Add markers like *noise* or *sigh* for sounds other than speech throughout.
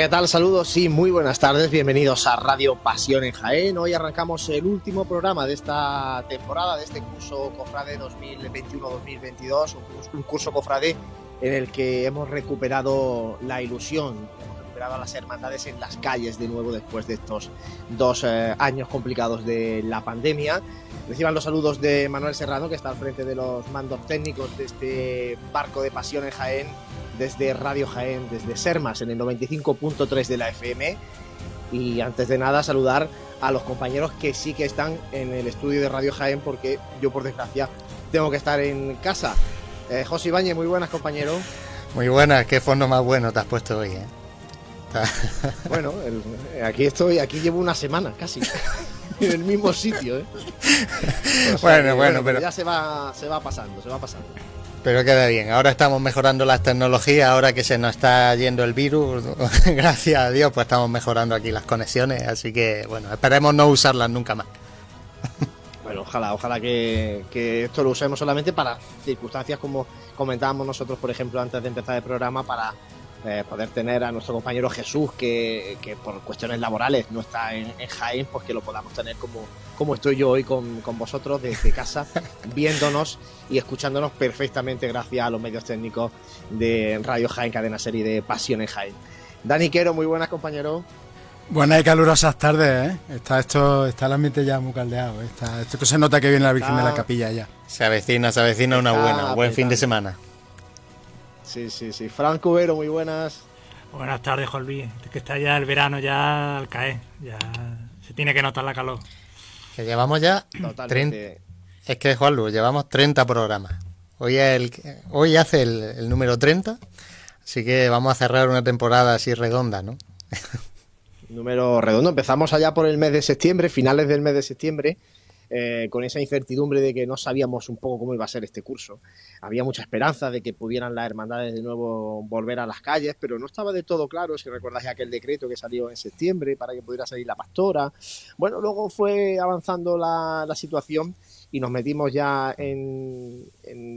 ¿qué tal? Saludos y muy buenas tardes. Bienvenidos a Radio Pasión en Jaén. Hoy arrancamos el último programa de esta temporada, de este curso Cofrade 2021-2022, un curso Cofrade en el que hemos recuperado la ilusión, hemos recuperado a las hermandades en las calles de nuevo después de estos dos eh, años complicados de la pandemia. Reciban los saludos de Manuel Serrano, que está al frente de los mandos técnicos de este barco de pasión en Jaén desde Radio Jaén, desde Sermas, en el 95.3 de la FM. Y antes de nada, saludar a los compañeros que sí que están en el estudio de Radio Jaén, porque yo, por desgracia, tengo que estar en casa. Eh, José Ibañez, muy buenas, compañero. Muy buenas, qué fondo más bueno te has puesto hoy, ¿eh? *laughs* bueno, aquí estoy, aquí llevo una semana casi. *laughs* en el mismo sitio, ¿eh? bueno, bueno, pero. Ya se va, se va pasando, se va pasando. Pero queda bien, ahora estamos mejorando las tecnologías, ahora que se nos está yendo el virus, *laughs* gracias a Dios, pues estamos mejorando aquí las conexiones, así que bueno, esperemos no usarlas nunca más. Bueno, ojalá, ojalá que, que esto lo usemos solamente para circunstancias como comentábamos nosotros, por ejemplo, antes de empezar el programa, para eh, poder tener a nuestro compañero Jesús, que, por cuestiones laborales no está en, Jaén, pues que lo podamos tener como, como estoy yo hoy con, vosotros desde casa, *laughs* viéndonos y escuchándonos perfectamente gracias a los medios técnicos de Radio Jaén, cadena serie de Pasión en Jaén. Dani Quero, muy buenas compañero. Buenas y calurosas tardes, ¿eh? Está esto, está el ambiente ya muy caldeado. Está, esto que se nota que viene la Virgen de la Capilla ya. Se avecina, se avecina una buena, buen fin de semana. Sí, sí, sí. Franco Vero, muy buenas. Buenas tardes, Juan Luis. Es que está ya el verano ya al caer. Ya se tiene que notar la calor. Que llevamos ya 30... Es que, Juan Luis, llevamos 30 programas. Hoy, el, hoy hace el, el número 30, así que vamos a cerrar una temporada así redonda, ¿no? *laughs* número redondo. Empezamos allá por el mes de septiembre, finales del mes de septiembre, eh, con esa incertidumbre de que no sabíamos un poco cómo iba a ser este curso. Había mucha esperanza de que pudieran las hermandades de nuevo volver a las calles, pero no estaba de todo claro, si recordáis aquel decreto que salió en septiembre para que pudiera salir la pastora. Bueno, luego fue avanzando la, situación y nos metimos ya en,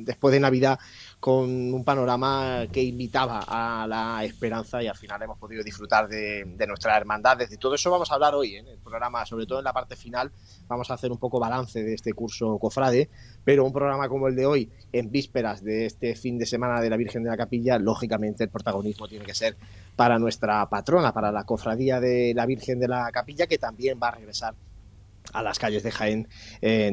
después de Navidad con un panorama que invitaba a la esperanza y al final hemos podido disfrutar de, nuestra hermandad. De todo eso vamos a hablar hoy en el programa, sobre todo en la parte final. Vamos a hacer un poco balance de este curso Cofrade, pero un programa como el de hoy, en vísperas de este fin de semana de la Virgen de la Capilla, lógicamente el protagonismo tiene que ser para nuestra patrona, para la Cofradía de la Virgen de la Capilla, que también va a regresar a las calles de Jaén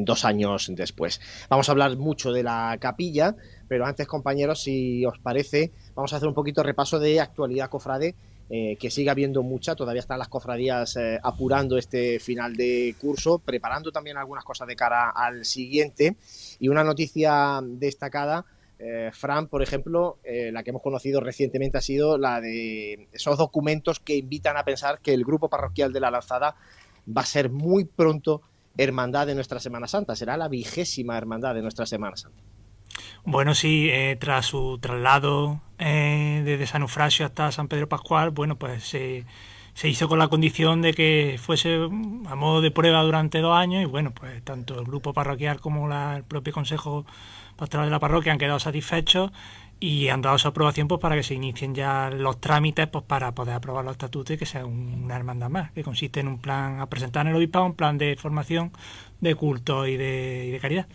dos años después. Vamos a hablar mucho de la capilla, pero antes, compañeros, si os parece, vamos a hacer un poquito de repaso de actualidad cofrade, eh, que sigue habiendo mucha, todavía están las cofradías eh, apurando este final de curso, preparando también algunas cosas de cara al siguiente. Y una noticia destacada, eh, Fran, por ejemplo, la que hemos conocido recientemente ha sido la de esos documentos que invitan a pensar que el grupo parroquial de la Lanzada va a ser muy pronto hermandad de nuestra Semana Santa, será la vigésima hermandad de nuestra Semana Santa. Bueno, sí, eh, tras su traslado eh, desde San Eufrasio hasta San Pedro Pascual, bueno, pues se hizo con la condición de que fuese a modo de prueba durante dos años y bueno, pues tanto el grupo parroquial como el propio Consejo Pastoral de la Parroquia han quedado satisfechos y han dado su aprobación pues para que se inicien ya los trámites pues para poder aprobar los estatutos y que sea una hermandad más, que consiste en un plan a presentar en el obispado, un plan de formación, de culto y de, y de caridad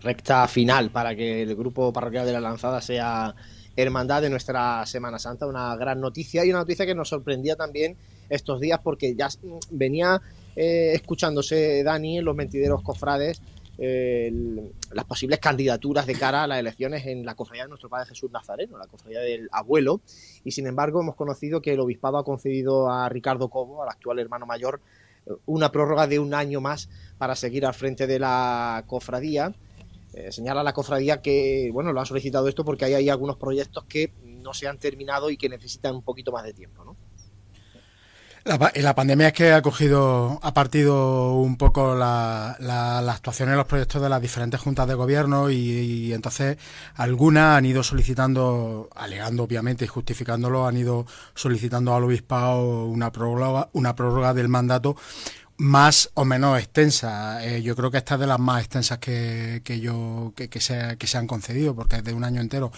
recta final para que el grupo parroquial de la Lanzada sea hermandad de nuestra Semana Santa. Una gran noticia y una noticia que nos sorprendía también estos días porque ya venía eh, escuchándose Dani en los mentideros cofrades las posibles candidaturas de cara a las elecciones en la cofradía de nuestro Padre Jesús Nazareno, la cofradía del abuelo, y sin embargo hemos conocido que el obispado ha concedido a Ricardo Cobo, al actual hermano mayor, una prórroga de un año más para seguir al frente de la cofradía eh, señala la cofradía que, bueno, lo ha solicitado esto porque hay, hay algunos proyectos que no se han terminado y que necesitan un poquito más de tiempo, ¿no? La, la pandemia es que ha cogido, ha partido un poco la, la, actuación en los proyectos de las diferentes juntas de gobierno y, entonces algunas han ido solicitando, alegando obviamente y justificándolo, han ido solicitando al obispado una prórroga, una prórroga del mandato más o menos extensa. Eh, yo creo que esta es de las más extensas que, que yo que, que, se, que se han concedido, porque es de un año entero.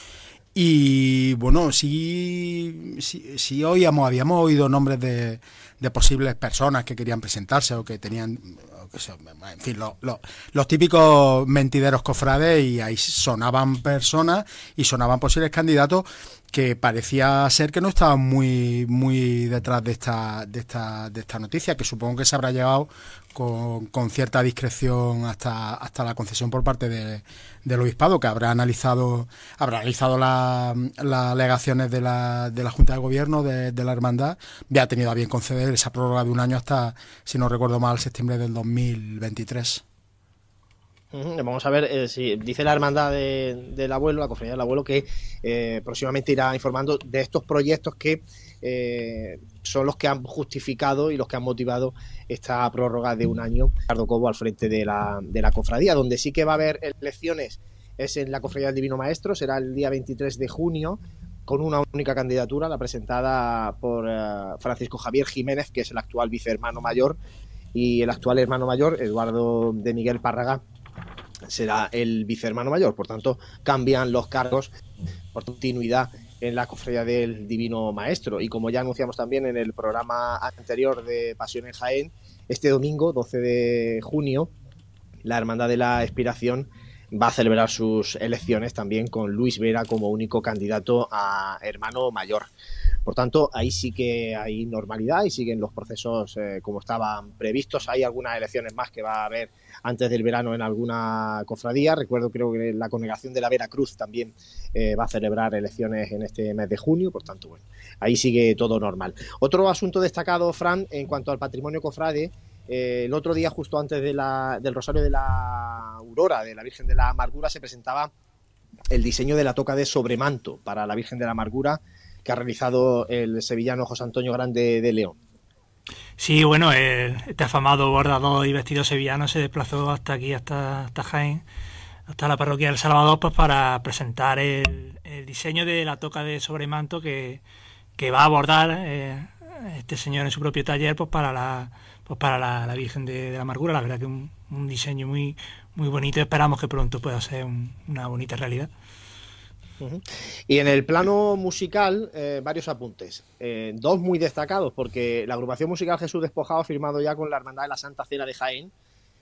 Y bueno, sí, sí, sí oíamos, habíamos oído nombres de, de posibles personas que querían presentarse o que tenían en fin, los típicos mentideros cofrades y ahí sonaban personas y sonaban posibles candidatos que parecía ser que no estaban muy muy detrás de esta de esta de esta noticia que supongo que se habrá llegado con, con cierta discreción hasta hasta la concesión por parte de, del obispado que habrá analizado habrá analizado las alegaciones de la, de la junta de gobierno de, de la hermandad y ha tenido a bien conceder esa prórroga de un año hasta si no recuerdo mal septiembre del 2023 Vamos a ver eh, si dice la hermandad del abuelo, la cofradía del abuelo, que eh, próximamente irá informando de estos proyectos que eh, son los que han justificado y los que han motivado esta prórroga de un año. Ricardo Cobo al frente de la, de la cofradía, donde sí que va a haber elecciones es en la cofradía del Divino Maestro, será el día 23 de junio con una única candidatura, la presentada por Francisco Javier Jiménez, que es el actual vicehermano mayor, y el actual hermano mayor, Eduardo de Miguel Párraga, será el vicehermano mayor. Por tanto, cambian los cargos por continuidad en la cofradía del Divino Maestro. Y como ya anunciamos también en el programa anterior de Pasión en Jaén, este domingo, 12 de junio, la Hermandad de la Expiración va a celebrar sus elecciones también con Luis Vera como único candidato a hermano mayor. Por tanto, ahí sí que hay normalidad y siguen los procesos eh, como estaban previstos. Hay algunas elecciones más que va a haber antes del verano en alguna cofradía. Recuerdo, creo que la congregación de la Veracruz también eh, va a celebrar elecciones en este mes de junio. Por tanto, bueno, ahí sigue todo normal. Otro asunto destacado, Fran, en cuanto al patrimonio cofrade. Eh, el otro día, justo antes del Rosario de la Aurora, de la Virgen de la Amargura, se presentaba el diseño de la toca de sobremanto para la Virgen de la Amargura que ha realizado el sevillano José Antonio Grande de León. Sí, bueno, este afamado bordador y vestido sevillano se desplazó hasta aquí, hasta, hasta Jaén, hasta la parroquia del Salvador, pues para presentar el, diseño de la toca de sobremanto que, va a abordar eh, este señor en su propio taller pues para la pues para la, Virgen de, la Amargura. La verdad que un, un diseño muy, muy bonito. Esperamos que pronto pueda ser una bonita realidad. Y en el plano musical, eh, varios apuntes. Eh, dos muy destacados, porque la agrupación musical Jesús Despojado ha firmado ya con la Hermandad de la Santa Cena de Jaén.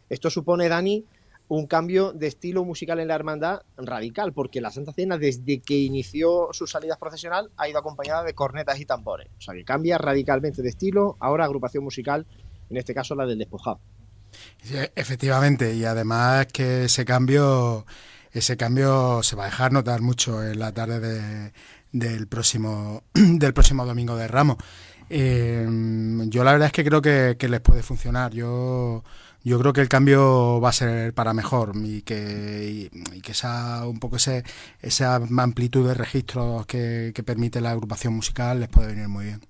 Esto supone, Dani, un cambio de estilo musical en la hermandad radical, porque la Santa Cena, desde que inició su salida profesional, ha ido acompañada de cornetas y tambores. O sea que cambia radicalmente de estilo. Ahora agrupación musical, en este caso la del Despojado. efectivamente, y además que ese cambio ese cambio se va a dejar notar mucho en la tarde del, próximo, *clears throat* del próximo domingo de Ramos. Eh, yo la verdad es que creo que, les puede funcionar. Yo, yo creo que el cambio va a ser para mejor y que, que esa, un poco ese, esa amplitud de registros que, que permite la agrupación musical les puede venir muy bien.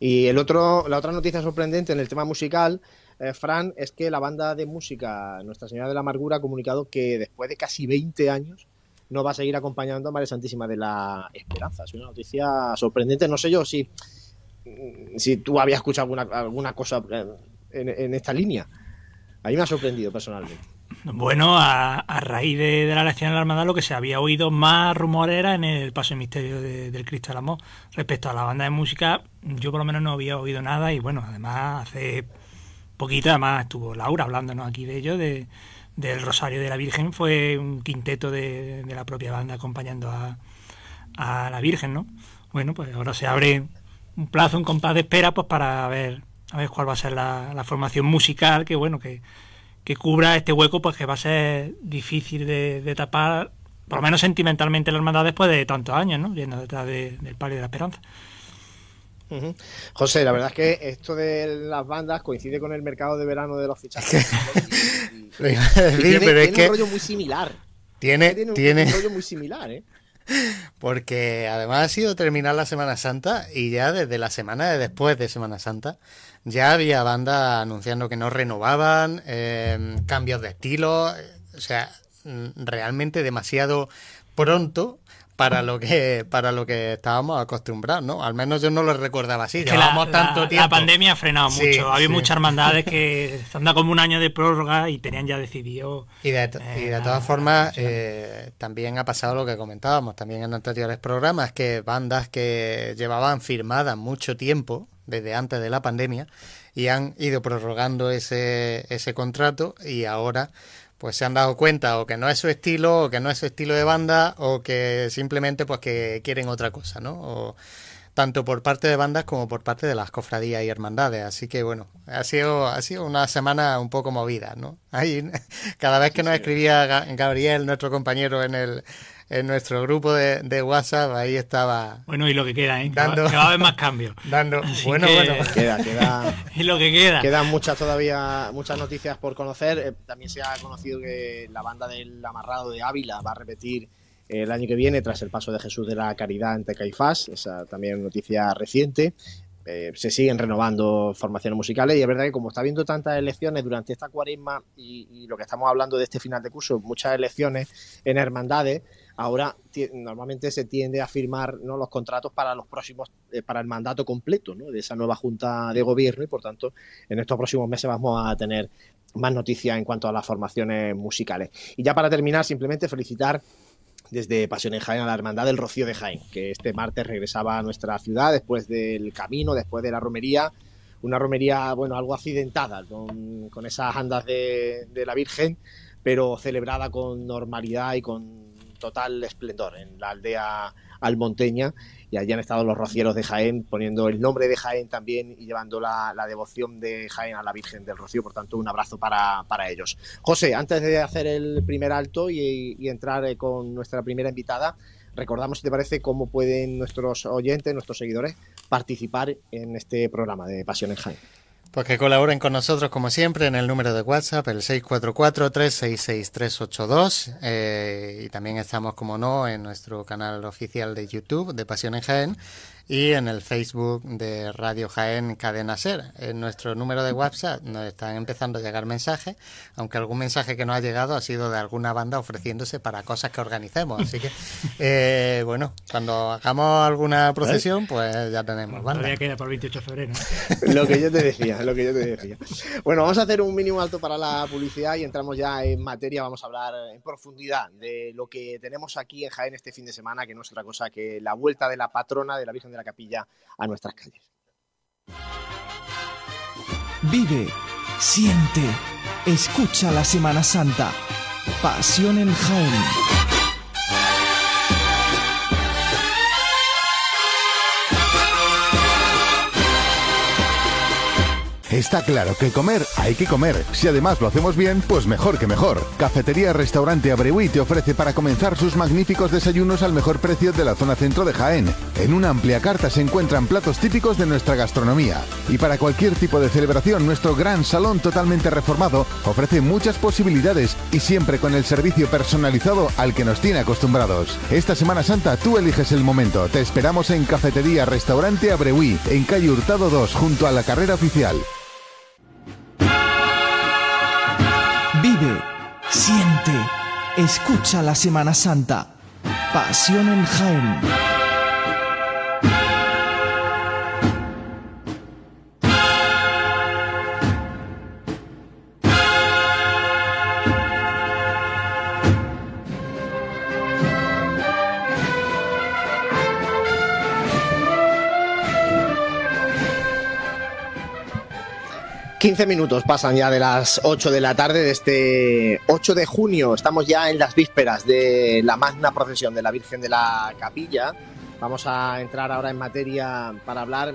Y el otro, la otra noticia sorprendente en el tema musical eh, Fran, es que la banda de música Nuestra Señora de la Amargura ha comunicado que después de casi 20 años no va a seguir acompañando a María Santísima de la Esperanza. Es una noticia sorprendente. No sé yo si, si tú habías escuchado alguna, alguna cosa eh, en, esta línea. A mí me ha sorprendido personalmente. Bueno, a, raíz de, la elección de la Armada lo que se había oído más rumor era en el Paso del Misterio del Cristo del Amor. Respecto a la banda de música, yo por lo menos no había oído nada y bueno, además hace poquito, además estuvo Laura hablándonos aquí de ello, de, del Rosario de la Virgen, fue un quinteto de, la propia banda acompañando a, a, la Virgen, ¿no? Bueno, pues ahora se abre un plazo, un compás de espera, pues para ver, a ver cuál va a ser la, formación musical, que bueno, que, que, cubra este hueco, pues que va a ser difícil de, tapar, por lo menos sentimentalmente la hermandad después de tantos años, ¿no? Yendo detrás del palio de la esperanza. José, la verdad es que esto de las bandas coincide con el mercado de verano de los fichajes. *laughs* tiene, un rollo muy similar. Tiene, tiene, un rollo muy similar, ¿eh? Porque además ha sido terminar la Semana Santa y ya desde la semana de después de Semana Santa ya había bandas anunciando que no renovaban, eh, cambios de estilo, o sea, realmente demasiado pronto para lo que para lo que estábamos acostumbrados, ¿no? Al menos yo no lo recordaba así. Llevamos tanto tiempo. La pandemia ha frenado mucho. Había muchas hermandades que anda como un año de prórroga y tenían ya decidido. Y de, eh, todas formas, eh, también ha pasado lo que comentábamos también en anteriores programas, que bandas que llevaban firmadas mucho tiempo, desde antes de la pandemia, y han ido prorrogando ese, ese contrato y ahora pues se han dado cuenta o que no es su estilo, o que no es su estilo de banda, o que simplemente pues que quieren otra cosa, ¿no? O, tanto por parte de bandas como por parte de las cofradías y hermandades. Así que bueno, ha sido, ha sido una semana un poco movida, ¿no? Ahí, *laughs* cada vez que nos escribía Gabriel, nuestro compañero en el, en nuestro grupo de, WhatsApp, ahí estaba. Bueno, y lo que queda, ¿eh? Dando, que va, a haber más cambios. *laughs* Dando, bueno, bueno. Queda, queda. *laughs* y lo que queda. Quedan muchas todavía, muchas noticias por conocer. Eh, también se ha conocido que la banda del Amarrado de Ávila va a repetir el año que viene tras el paso de Jesús de la Caridad ante Caifás. Esa también noticia reciente. Eh, se siguen renovando formaciones musicales y es verdad que como está habiendo tantas elecciones durante esta cuaresma y, y, lo que estamos hablando de este final de curso, muchas elecciones en hermandades, Ahora normalmente se tiende a firmar ¿no? los contratos para los próximos, eh, para el mandato completo ¿no? de esa nueva junta de gobierno y por tanto en estos próximos meses vamos a tener más noticias en cuanto a las formaciones musicales. Y ya para terminar, simplemente felicitar desde Pasión en Jaén a la Hermandad del Rocío de Jaén, que este martes regresaba a nuestra ciudad después del camino, después de la romería, una romería, bueno, algo accidentada, con, esas andas de la Virgen, pero celebrada con normalidad y con total esplendor en la aldea almonteña y allí han estado los rocieros de Jaén poniendo el nombre de Jaén también y llevando la, devoción de Jaén a la Virgen del Rocío. Por tanto, un abrazo para, ellos. José, antes de hacer el primer alto y, y entrar eh, con nuestra primera invitada, recordamos, si te parece, cómo pueden nuestros oyentes, nuestros seguidores, participar en este programa de Pasión en Jaén. Pues que colaboren con nosotros como siempre en el número de WhatsApp, el 644-366-382. Eh, y también estamos, como no, en nuestro canal oficial de YouTube de Pasión en Jaén y en el Facebook de Radio Jaén Cadena Ser. En nuestro número de WhatsApp nos están empezando a llegar mensajes, aunque algún mensaje que nos ha llegado ha sido de alguna banda ofreciéndose para cosas que organicemos. Así que, *laughs* eh, bueno, cuando hagamos alguna procesión, pues ya tenemos banda. Todavía queda por el 28 de febrero. lo que yo te decía, lo que yo te decía. Bueno, vamos a hacer un mínimo alto para la publicidad y entramos ya en materia. Vamos a hablar en profundidad de lo que tenemos aquí en Jaén este fin de semana, que no es otra cosa que la vuelta de la patrona de la Virgen de la capilla a nuestras calles. Vive, siente, escucha la Semana Santa. Pasión en Jaén. Está claro que comer hay que comer. Si además lo hacemos bien, pues mejor que mejor. Cafetería Restaurante Abreuí te ofrece para comenzar sus magníficos desayunos al mejor precio de la zona centro de Jaén. En una amplia carta se encuentran platos típicos de nuestra gastronomía. Y para cualquier tipo de celebración, nuestro gran salón totalmente reformado ofrece muchas posibilidades y siempre con el servicio personalizado al que nos tiene acostumbrados. Esta Semana Santa tú eliges el momento. Te esperamos en Cafetería Restaurante Abreuí, en calle Hurtado 2, junto a la carrera oficial. Vive, siente, escucha la Semana Santa. Pasión en Jaén. 15 minutos pasan ya de las 8 de la tarde de este 8 de junio. Estamos ya en las vísperas de la magna procesión de la Virgen de la Capilla. Vamos a entrar ahora en materia para hablar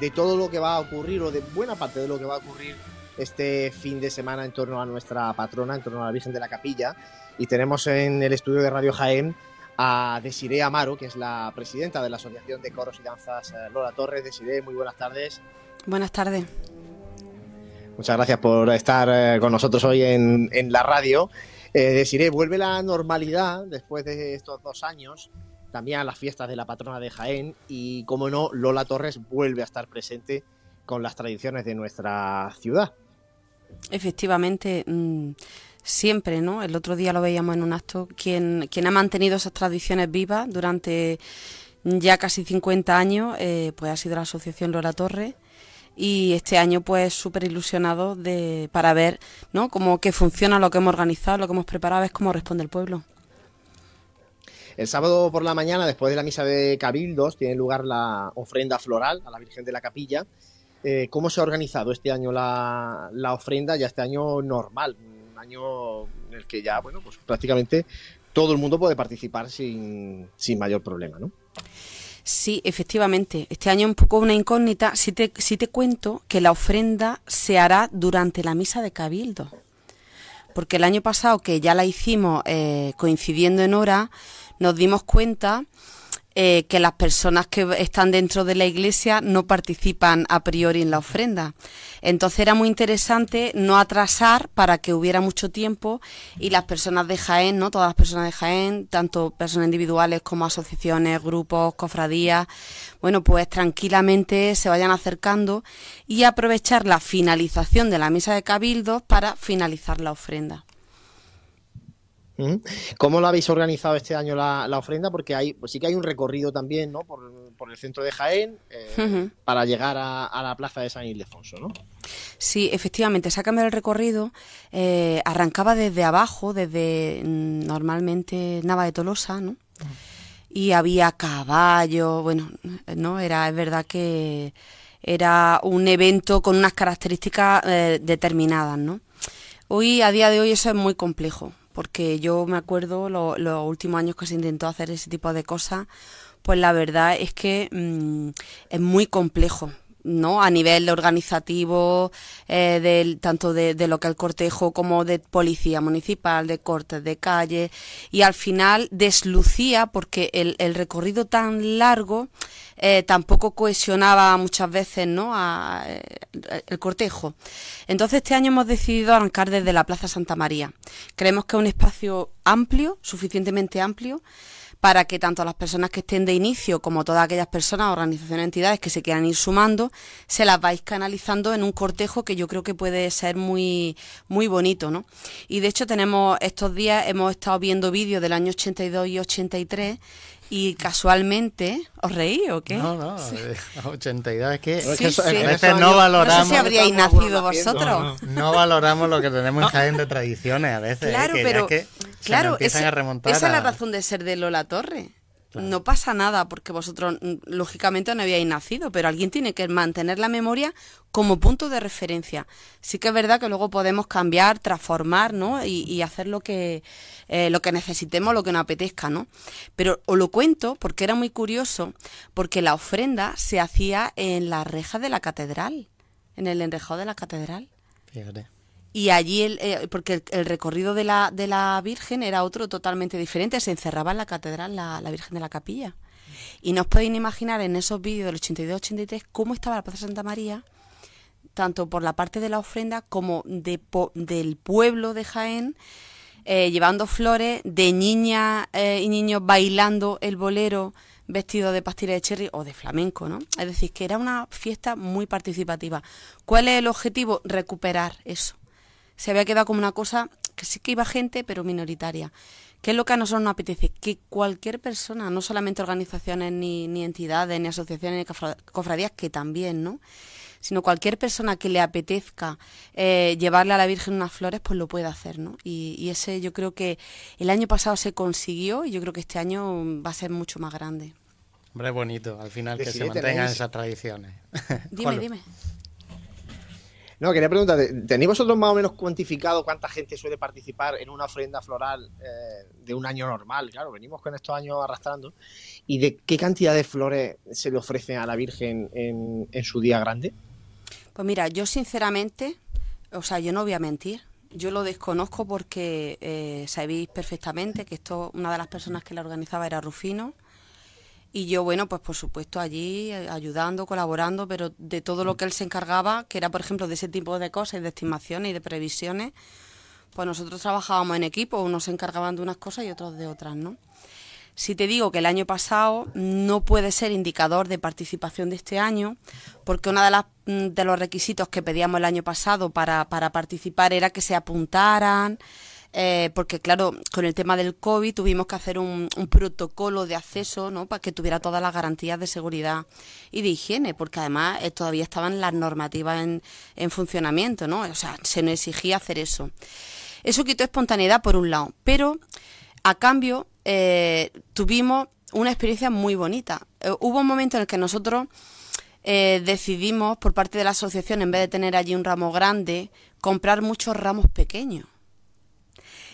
de todo lo que va a ocurrir o de buena parte de lo que va a ocurrir este fin de semana en torno a nuestra patrona, en torno a la Virgen de la Capilla. Y tenemos en el estudio de Radio Jaén a Desiree Amaro, que es la presidenta de la Asociación de Coros y Danzas eh, Lola Torres. Desiree, muy buenas tardes. Buenas tardes. Muchas gracias por estar eh, con nosotros hoy en, la radio. Eh, Desiree, vuelve la normalidad después de estos dos años, también a las fiestas de la patrona de Jaén y, como no, Lola Torres vuelve a estar presente con las tradiciones de nuestra ciudad. Efectivamente, mm, siempre, ¿no? El otro día lo veíamos en un acto, quien, quien ha mantenido esas tradiciones vivas durante ya casi 50 años, eh, pues ha sido la Asociación Lora Torre y este año pues súper ilusionado de, para ver, ¿no? Cómo que funciona lo que hemos organizado, lo que hemos preparado, es cómo responde el pueblo. El sábado por la mañana, después de la misa de Cabildos, tiene lugar la ofrenda floral a la Virgen de la Capilla. Eh, ¿Cómo se ha organizado este año la, la ofrenda? Ya este año normal, año en el que ya, bueno, pues prácticamente todo el mundo puede participar sin, sin mayor problema, ¿no? Sí, efectivamente. Este año un poco una incógnita. Si te, si te cuento que la ofrenda se hará durante la misa de Cabildo. Porque el año pasado, que ya la hicimos eh, coincidiendo en hora, nos dimos cuenta eh, que las personas que están dentro de la iglesia no participan a priori en la ofrenda. Entonces era muy interesante no atrasar para que hubiera mucho tiempo y las personas de Jaén, ¿no? Todas las personas de Jaén, tanto personas individuales como asociaciones, grupos, cofradías, bueno, pues tranquilamente se vayan acercando y aprovechar la finalización de la misa de cabildos para finalizar la ofrenda. ¿Cómo lo habéis organizado este año la, ofrenda? Porque hay, pues sí que hay un recorrido también, ¿no? Por, el centro de Jaén eh, para llegar a, la plaza de San Ildefonso, ¿no? Sí, efectivamente, se ha cambiado el recorrido. Eh, arrancaba desde abajo, desde mm, normalmente Nava de Tolosa, ¿no? Y había caballo, bueno, no, era, es verdad que era un evento con unas características eh, determinadas, ¿no? Hoy, a día de hoy, eso es muy complejo porque yo me acuerdo los últimos años que se intentó hacer ese tipo de cosas, pues la verdad es que mm, es muy complejo. ¿No? a nivel organizativo, eh, del, tanto de, lo que el cortejo como de policía municipal, de cortes de calle, y al final deslucía porque el, el recorrido tan largo eh, tampoco cohesionaba muchas veces ¿no? Eh, el cortejo. Entonces este año hemos decidido arrancar desde la Plaza Santa María. Creemos que es un espacio amplio, suficientemente amplio, para que tanto las personas que estén de inicio como todas aquellas personas, organizaciones, entidades que se quieran ir sumando, se las vais canalizando en un cortejo que yo creo que puede ser muy, muy bonito, ¿no? Y de hecho tenemos estos días, hemos estado viendo vídeos del año 82 y 83 y casualmente, ¿os reí o qué? No, no, 82 es que, sí, sí. a veces no valoramos. No sé si habríais nacido vosotros. No, valoramos lo que tenemos en Jaén de tradiciones a veces. Claro, pero. claro, esa, es la razón de ser de Lola Torre. No pasa nada porque vosotros, mm, lógicamente, no habíais nacido, pero alguien tiene que mantener la memoria como punto de referencia. Sí que es verdad que luego podemos cambiar, transformar, ¿no? Y, hacer lo que, eh, lo que necesitemos, lo que nos apetezca, ¿no? Pero os lo cuento porque era muy curioso, porque la ofrenda se hacía en la reja de la catedral, en el enrejado de la catedral. Fíjate y allí, el, eh, porque el, recorrido de la, de la Virgen era otro totalmente diferente, se encerraba en la catedral la, Virgen de la Capilla. Y no os podéis imaginar en esos vídeos del 82-83 cómo estaba la Plaza Santa María, tanto por la parte de la ofrenda como de, del pueblo de Jaén, eh, llevando flores, de niñas eh, y niños bailando el bolero vestido de pastilla de cherry o de flamenco, ¿no? Es decir, que era una fiesta muy participativa. ¿Cuál es el objetivo? Recuperar eso se había quedado como una cosa que sí que iba gente, pero minoritaria. ¿Qué es lo que a nosotros nos apetece? Que cualquier persona, no solamente organizaciones, ni, ni entidades, ni asociaciones, ni cofradías, que también, ¿no? Sino cualquier persona que le apetezca eh, llevarle a la Virgen unas flores, pues lo puede hacer, ¿no? Y, ese yo creo que el año pasado se consiguió y yo creo que este año va a ser mucho más grande. Hombre, bonito, al final que se mantengan esas tradiciones. Dime, *laughs* dime. No, quería preguntar, ¿tenéis vosotros más o menos cuantificado cuánta gente suele participar en una ofrenda floral eh, de un año normal? Claro, venimos con estos años arrastrando. ¿Y de qué cantidad de flores se le ofrecen a la Virgen en, su día grande? Pues mira, yo sinceramente, o sea, yo no voy a mentir. Yo lo desconozco porque eh, sabéis perfectamente que esto, una de las personas que la organizaba era Rufino y yo, bueno, pues por supuesto allí eh, ayudando, colaborando, pero de todo lo que él se encargaba, que era por ejemplo de ese tipo de cosas, de estimaciones y de previsiones, pues nosotros trabajábamos en equipo, unos se encargaban de unas cosas y otros de otras, ¿no? Si te digo que el año pasado no puede ser indicador de participación de este año, porque uno de, las, mm, de los requisitos que pedíamos el año pasado para, para participar era que se apuntaran eh, porque claro, con el tema del COVID tuvimos que hacer un, protocolo de acceso, ¿no? Para que tuviera todas las garantías de seguridad y de higiene, porque además eh, todavía estaban las normativas en, en funcionamiento, ¿no? O sea, se nos exigía hacer eso. Eso quitó espontaneidad por un lado, pero a cambio eh, tuvimos una experiencia muy bonita. hubo un momento en el que nosotros decidimos, por parte de la asociación, en vez de tener allí un ramo grande, comprar muchos ramos pequeños.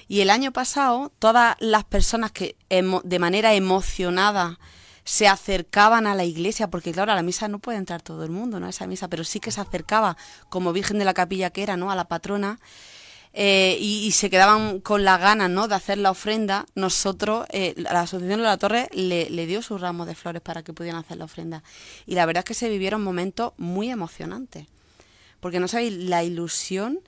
Y el año pasado, todas las personas que de manera emocionada se acercaban a la iglesia, porque claro, a la misa no puede entrar todo el mundo, ¿no? A esa misa, pero sí que se acercaba como Virgen de la Capilla que era, ¿no? A la patrona. Eh, y, se quedaban con las ganas ¿no? de hacer la ofrenda, nosotros, eh, la Asociación de la Torre le, le, dio sus ramos de flores para que pudieran hacer la ofrenda. Y la verdad es que se vivieron momentos muy emocionantes porque no sabéis la ilusión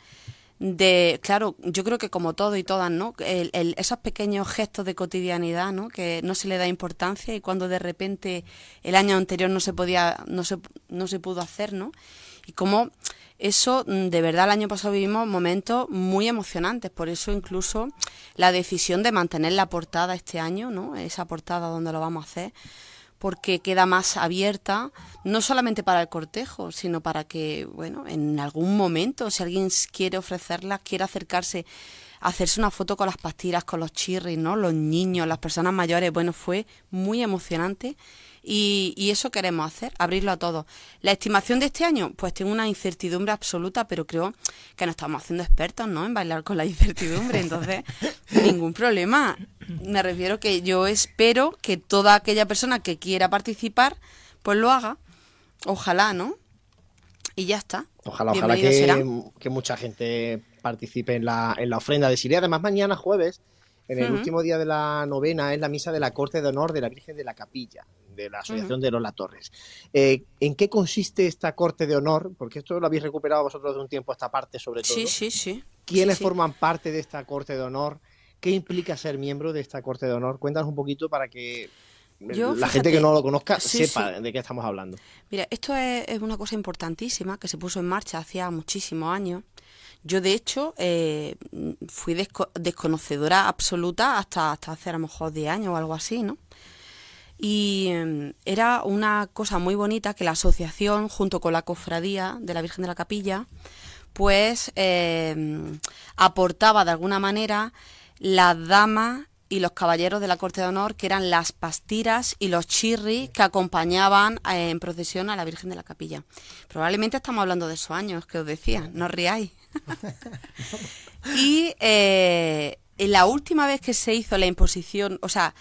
de, claro, yo creo que como todo y todas, ¿no? esos pequeños gestos de cotidianidad, ¿no? Que no se le da importancia y cuando de repente el año anterior no se podía, no se, no se pudo hacer, ¿no? Y como eso, mm, de verdad, el año pasado vivimos momentos muy emocionantes, por eso incluso la decisión de mantener la portada este año, ¿no? Esa portada donde lo vamos a hacer, porque queda más abierta, no solamente para el cortejo, sino para que, bueno, en algún momento, si alguien quiere ofrecerla, quiere acercarse, hacerse una foto con las pastiras, con los chirris, ¿no? Los niños, las personas mayores, bueno, fue muy emocionante y, eso queremos hacer, abrirlo a todos. La estimación de este año, pues tengo una incertidumbre absoluta, pero creo que nos estamos haciendo expertos, ¿no? En bailar con la incertidumbre, entonces *laughs* ningún problema. Me refiero que yo espero que toda aquella persona que quiera participar, pues lo haga. Ojalá, ¿no? Y ya está. Ojalá, ojalá que, mucha gente participe en la, en la ofrenda de Siria. Además, mañana jueves, en el último día de la novena, es la misa de la Corte de Honor de la Virgen de la Capilla de la Asociación de Lola Torres. Eh, ¿En qué consiste esta corte de honor? Porque esto lo habéis recuperado vosotros de un tiempo esta parte, sobre todo. Sí, sí, sí. ¿Quiénes forman parte de esta corte de honor? ¿Qué implica ser miembro de esta corte de honor? Cuéntanos un poquito para que la gente que no lo conozca sepa de qué estamos hablando. Mira, esto es, una cosa importantísima que se puso en marcha hacía muchísimos años. Yo, de hecho, eh, fui desconocedora absoluta hasta, hasta hace a lo mejor 10 años o algo así, ¿no? Y em, era una cosa muy bonita que la asociación, junto con la cofradía de la Virgen de la Capilla, pues em, aportaba de alguna manera las damas y los caballeros de la Corte de Honor, que eran las pastiras y los chirris que acompañaban eh, en procesión a la Virgen de la Capilla. Probablemente estamos hablando de esos años que os decía, no os riáis. *laughs* y eh, la última vez que se hizo la imposición, o sea,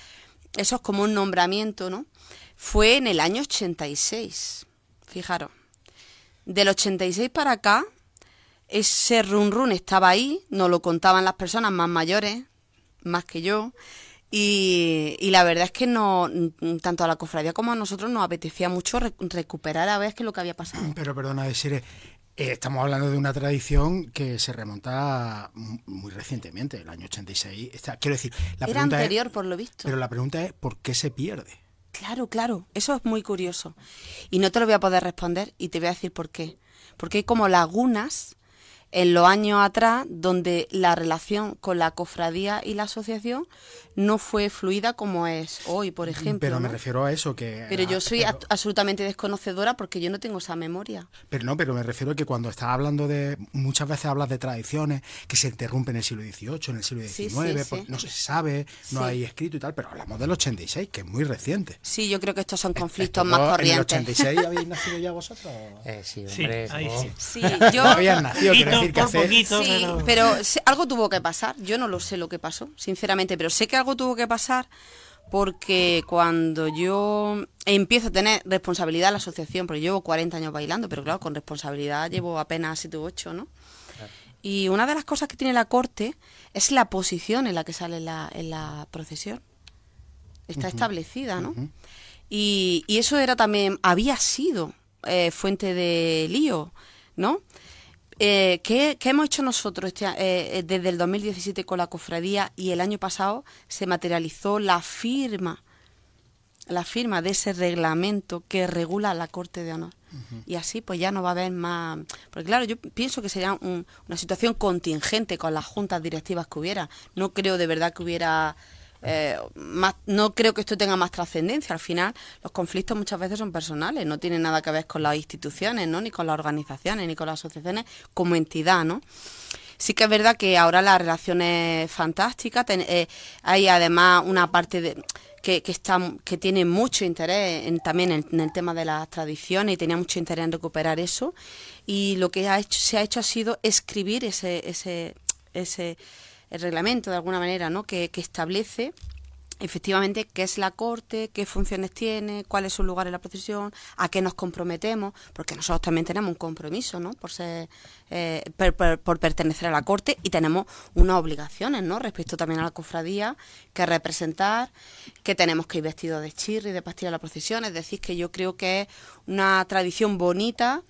eso es como un nombramiento, ¿no? Fue en el año 86, fijaros. Del 86 para acá, ese run run estaba ahí, nos lo contaban las personas más mayores, más que yo, y, la verdad es que no tanto a la cofradía como a nosotros nos apetecía mucho recuperar a ver qué es lo que había pasado. Pero perdona, decir eh, estamos hablando de una tradición que se remonta muy recientemente, el año 86. quiero decir, la Era anterior, por lo visto. Pero la pregunta es, ¿por qué se pierde? Claro, claro, eso es muy curioso. Y no te lo voy a poder responder y te voy a decir por qué. Porque hay como lagunas en los años atrás donde la relación con la cofradía y la asociación no fue fluida como es hoy, por ejemplo. Pero me refiero a eso que... Pero yo soy absolutamente desconocedora porque yo no tengo esa memoria. Pero no, pero me refiero a que cuando estás hablando de... Muchas veces hablas de tradiciones que se interrumpen en el siglo XVIII, en el siglo XIX, pues no se sabe, no hay escrito y tal, pero hablamos del 86, que es muy reciente. Sí, yo creo que estos son conflictos más corrientes. ¿En el 86 habéis *laughs* nacido ya vosotros? Eh, sí, hombre. Sí, sí. yo... habían nacido, quiero decir que hace... sí, pero algo tuvo que pasar. Yo no lo sé lo que pasó, sinceramente, pero sé que algo tuvo que pasar porque cuando yo empiezo a tener responsabilidad en la asociación, porque llevo 40 años bailando, pero claro, con responsabilidad llevo apenas 7 u 8, ¿no? Y una de las cosas que tiene la corte es la posición en la que sale la, en la procesión. Está establecida, ¿no? y, y, eso era también, había sido eh, fuente de lío, ¿no? Eh, ¿qué, hemos hecho nosotros este, eh, eh, desde el 2017 con la cofradía y el año pasado se materializó la firma la firma de ese reglamento que regula la Corte de Honor. Y así pues ya no va a haber más... Porque claro, yo pienso que sería una situación contingente con las juntas directivas que hubiera. No creo de verdad que hubiera... Eh, no creo que esto tenga más trascendencia. Al final, los conflictos muchas veces son personales, no tienen nada que ver con las instituciones, ¿no? ni con las organizaciones, ni con las asociaciones como entidad, ¿no? Sí que es verdad que ahora la relación es fantástica. Eh, hay además una parte de, que, está, que tiene mucho interés en, también en, el tema de las tradiciones y tenía mucho interés en recuperar eso. Y lo que ha hecho, se ha hecho ha sido escribir ese, ese, ese el reglamento de alguna manera, ¿no? que, establece efectivamente qué es la corte, qué funciones tiene, cuál es su lugar en la procesión, a qué nos comprometemos, porque nosotros también tenemos un compromiso, ¿no? Por ser, eh, por, pertenecer a la corte y tenemos unas obligaciones, ¿no? Respecto también a la cofradía, que representar, que tenemos que ir vestidos de chirri, de pastilla a la procesión, es decir, que yo creo que es una tradición bonita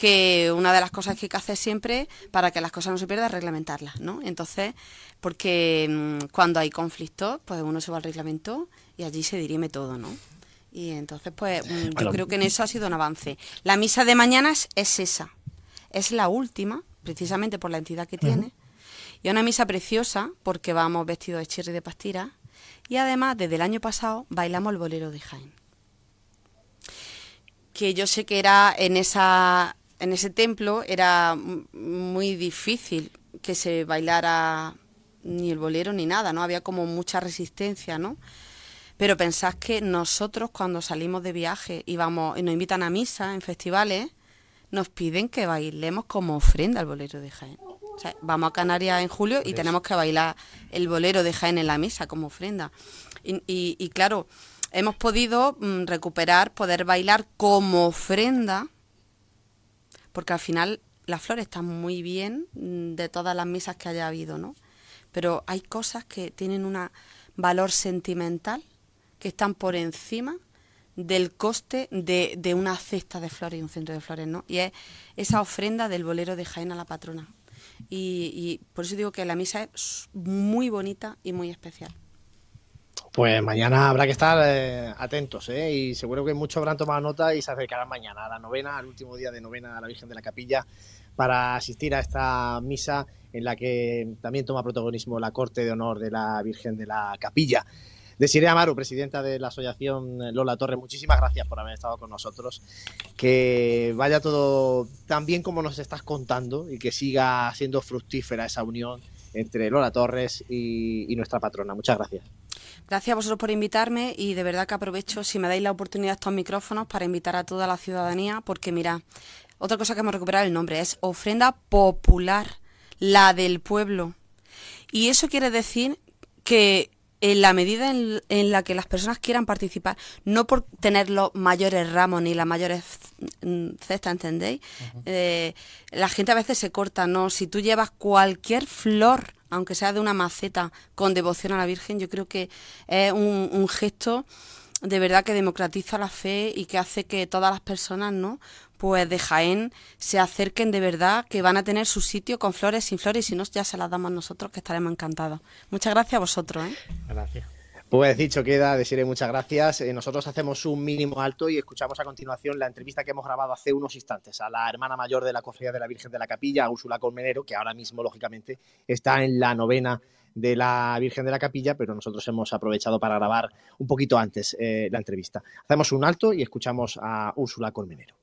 que una de las cosas que hay que hacer siempre para que las cosas no se pierdan es reglamentarlas, ¿no? Entonces, porque mm, cuando hay conflictos, pues uno se va al reglamento y allí se dirime todo, ¿no? Y entonces, pues mm, yo creo que en eso ha sido un avance. La misa de mañana es, esa, es la última, precisamente por la entidad que tiene, y una misa preciosa porque vamos vestidos de chirri de pastira y además desde el año pasado bailamos el bolero de Jaén. Que yo sé que era en esa en ese templo era muy difícil que se bailara ni el bolero ni nada, ¿no? Había como mucha resistencia, ¿no? Pero pensad que nosotros cuando salimos de viaje y vamos y nos invitan a misa en festivales, nos piden que bailemos como ofrenda al bolero de Jaén. O sea, vamos a Canarias en julio y tenemos que bailar el bolero de Jaén en la misa como ofrenda. Y, y claro, hemos podido mm, recuperar, poder bailar como ofrenda porque al final las flores están muy bien mm, de todas las misas que haya habido, ¿no? Pero hay cosas que tienen un valor sentimental que están por encima del coste de, una cesta de flores y un centro de flores, ¿no? Y es esa ofrenda del bolero de Jaén a la patrona. Y por eso digo que la misa es muy bonita y muy especial. Pues mañana habrá que estar eh, atentos, ¿eh? Y seguro que muchos habrán tomado nota y se acercarán mañana a la novena, al último día de novena a la Virgen de la Capilla, para asistir a esta misa en la que también toma protagonismo la Corte de Honor de la Virgen de la Capilla. Desiree Amaru, presidenta de la Asociación Lola Torre, muchísimas gracias por haber estado con nosotros. Que vaya todo tan bien como nos estás contando y que siga siendo fructífera esa unión entre Lola Torres y nuestra patrona. Muchas gracias. Gracias a vosotros por invitarme y de verdad que aprovecho si me dais la oportunidad estos micrófonos para invitar a toda la ciudadanía porque mira, otra cosa que hemos recuperado el nombre es ofrenda popular, la del pueblo. Y eso quiere decir que en la medida en, la que las personas quieran participar, no por tener los mayores ramos ni las mayores cestas, ¿entendéis? Eh, la gente a veces se corta, ¿no? Si tú llevas cualquier flor aunque sea de una maceta con devoción a la Virgen, yo creo que es un, gesto de verdad que democratiza la fe y que hace que todas las personas, ¿no? Pues de Jaén se acerquen de verdad, que van a tener su sitio con flores, sin flores, y si no, ya se las damos nosotros, que estaremos encantados. Muchas gracias a vosotros, ¿eh? Gracias. Pues dicho queda, decirle muchas gracias. Eh, nosotros hacemos un mínimo alto y escuchamos a continuación la entrevista que hemos grabado hace unos instantes a la hermana mayor de la Cofradía de la Virgen de la Capilla, Úrsula Colmenero, que ahora mismo, lógicamente, está en la novena de la Virgen de la Capilla, pero nosotros hemos aprovechado para grabar un poquito antes eh, la entrevista. Hacemos un alto y escuchamos a Úrsula Colmenero.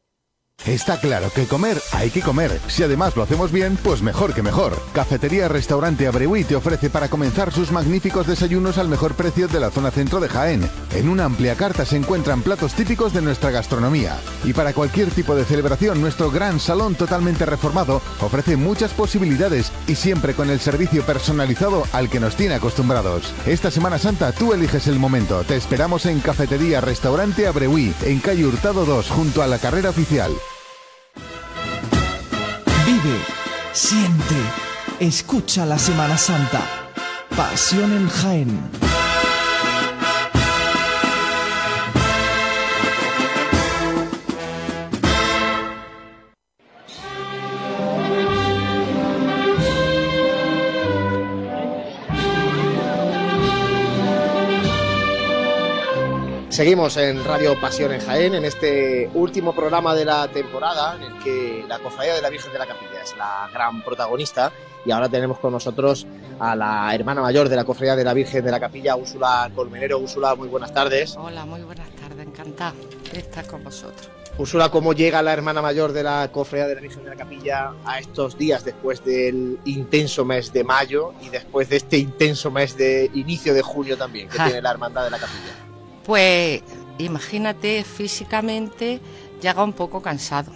Está claro que comer hay que comer. Si además lo hacemos bien, pues mejor que mejor. Cafetería Restaurante Abreuí te ofrece para comenzar sus magníficos desayunos al mejor precio de la zona centro de Jaén. En una amplia carta se encuentran platos típicos de nuestra gastronomía. Y para cualquier tipo de celebración, nuestro gran salón totalmente reformado ofrece muchas posibilidades y siempre con el servicio personalizado al que nos tiene acostumbrados. Esta Semana Santa tú eliges el momento. Te esperamos en Cafetería Restaurante Abreuí, en calle Hurtado 2, junto a la carrera oficial. Vive, siente, escucha la Semana Santa. Pasión en Jaén. Seguimos en Radio Pasión en Jaén, en este último programa de la temporada, en el que la Cofradía de la Virgen de la Capilla es la gran protagonista. Y ahora tenemos con nosotros a la hermana mayor de la Cofradía de la Virgen de la Capilla, Úrsula Colmenero. Úrsula, muy buenas tardes. Hola, muy buenas tardes, encantada de estar con vosotros. Úrsula, ¿cómo llega la hermana mayor de la Cofradía de la Virgen de la Capilla a estos días después del intenso mes de mayo y después de este intenso mes de inicio de junio también que tiene la Hermandad de la Capilla? Pues imagínate, físicamente llega un poco cansado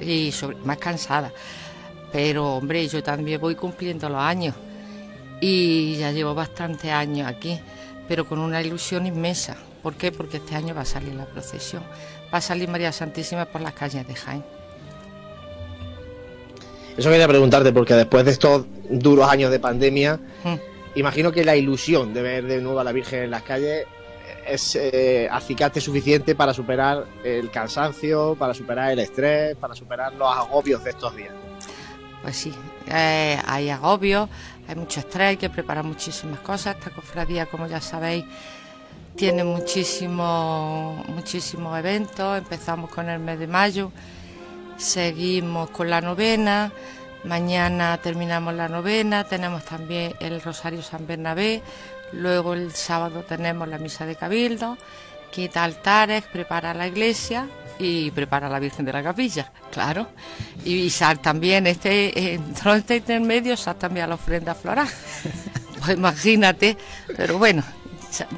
y más cansada. Pero hombre, yo también voy cumpliendo los años y ya llevo bastantes años aquí, pero con una ilusión inmensa. ¿Por qué? Porque este año va a salir la procesión, va a salir María Santísima por las calles de Jaén. Eso quería preguntarte, porque después de estos duros años de pandemia, mm. imagino que la ilusión de ver de nuevo a la Virgen en las calles es eh, acicate suficiente para superar el cansancio, para superar el estrés, para superar los agobios de estos días. Pues sí, eh, hay agobios, hay mucho estrés, hay que preparar muchísimas cosas. Esta cofradía, como ya sabéis, tiene muchísimos muchísimos eventos. Empezamos con el mes de mayo, seguimos con la novena. Mañana terminamos la novena, tenemos también el Rosario San Bernabé, Luego el sábado tenemos la misa de cabildo, quita altares, prepara la iglesia y prepara la Virgen de la Capilla, claro. Y, sal también, este, dentro este intermedio, sal también a la ofrenda floral. *laughs* Pues imagínate, pero bueno,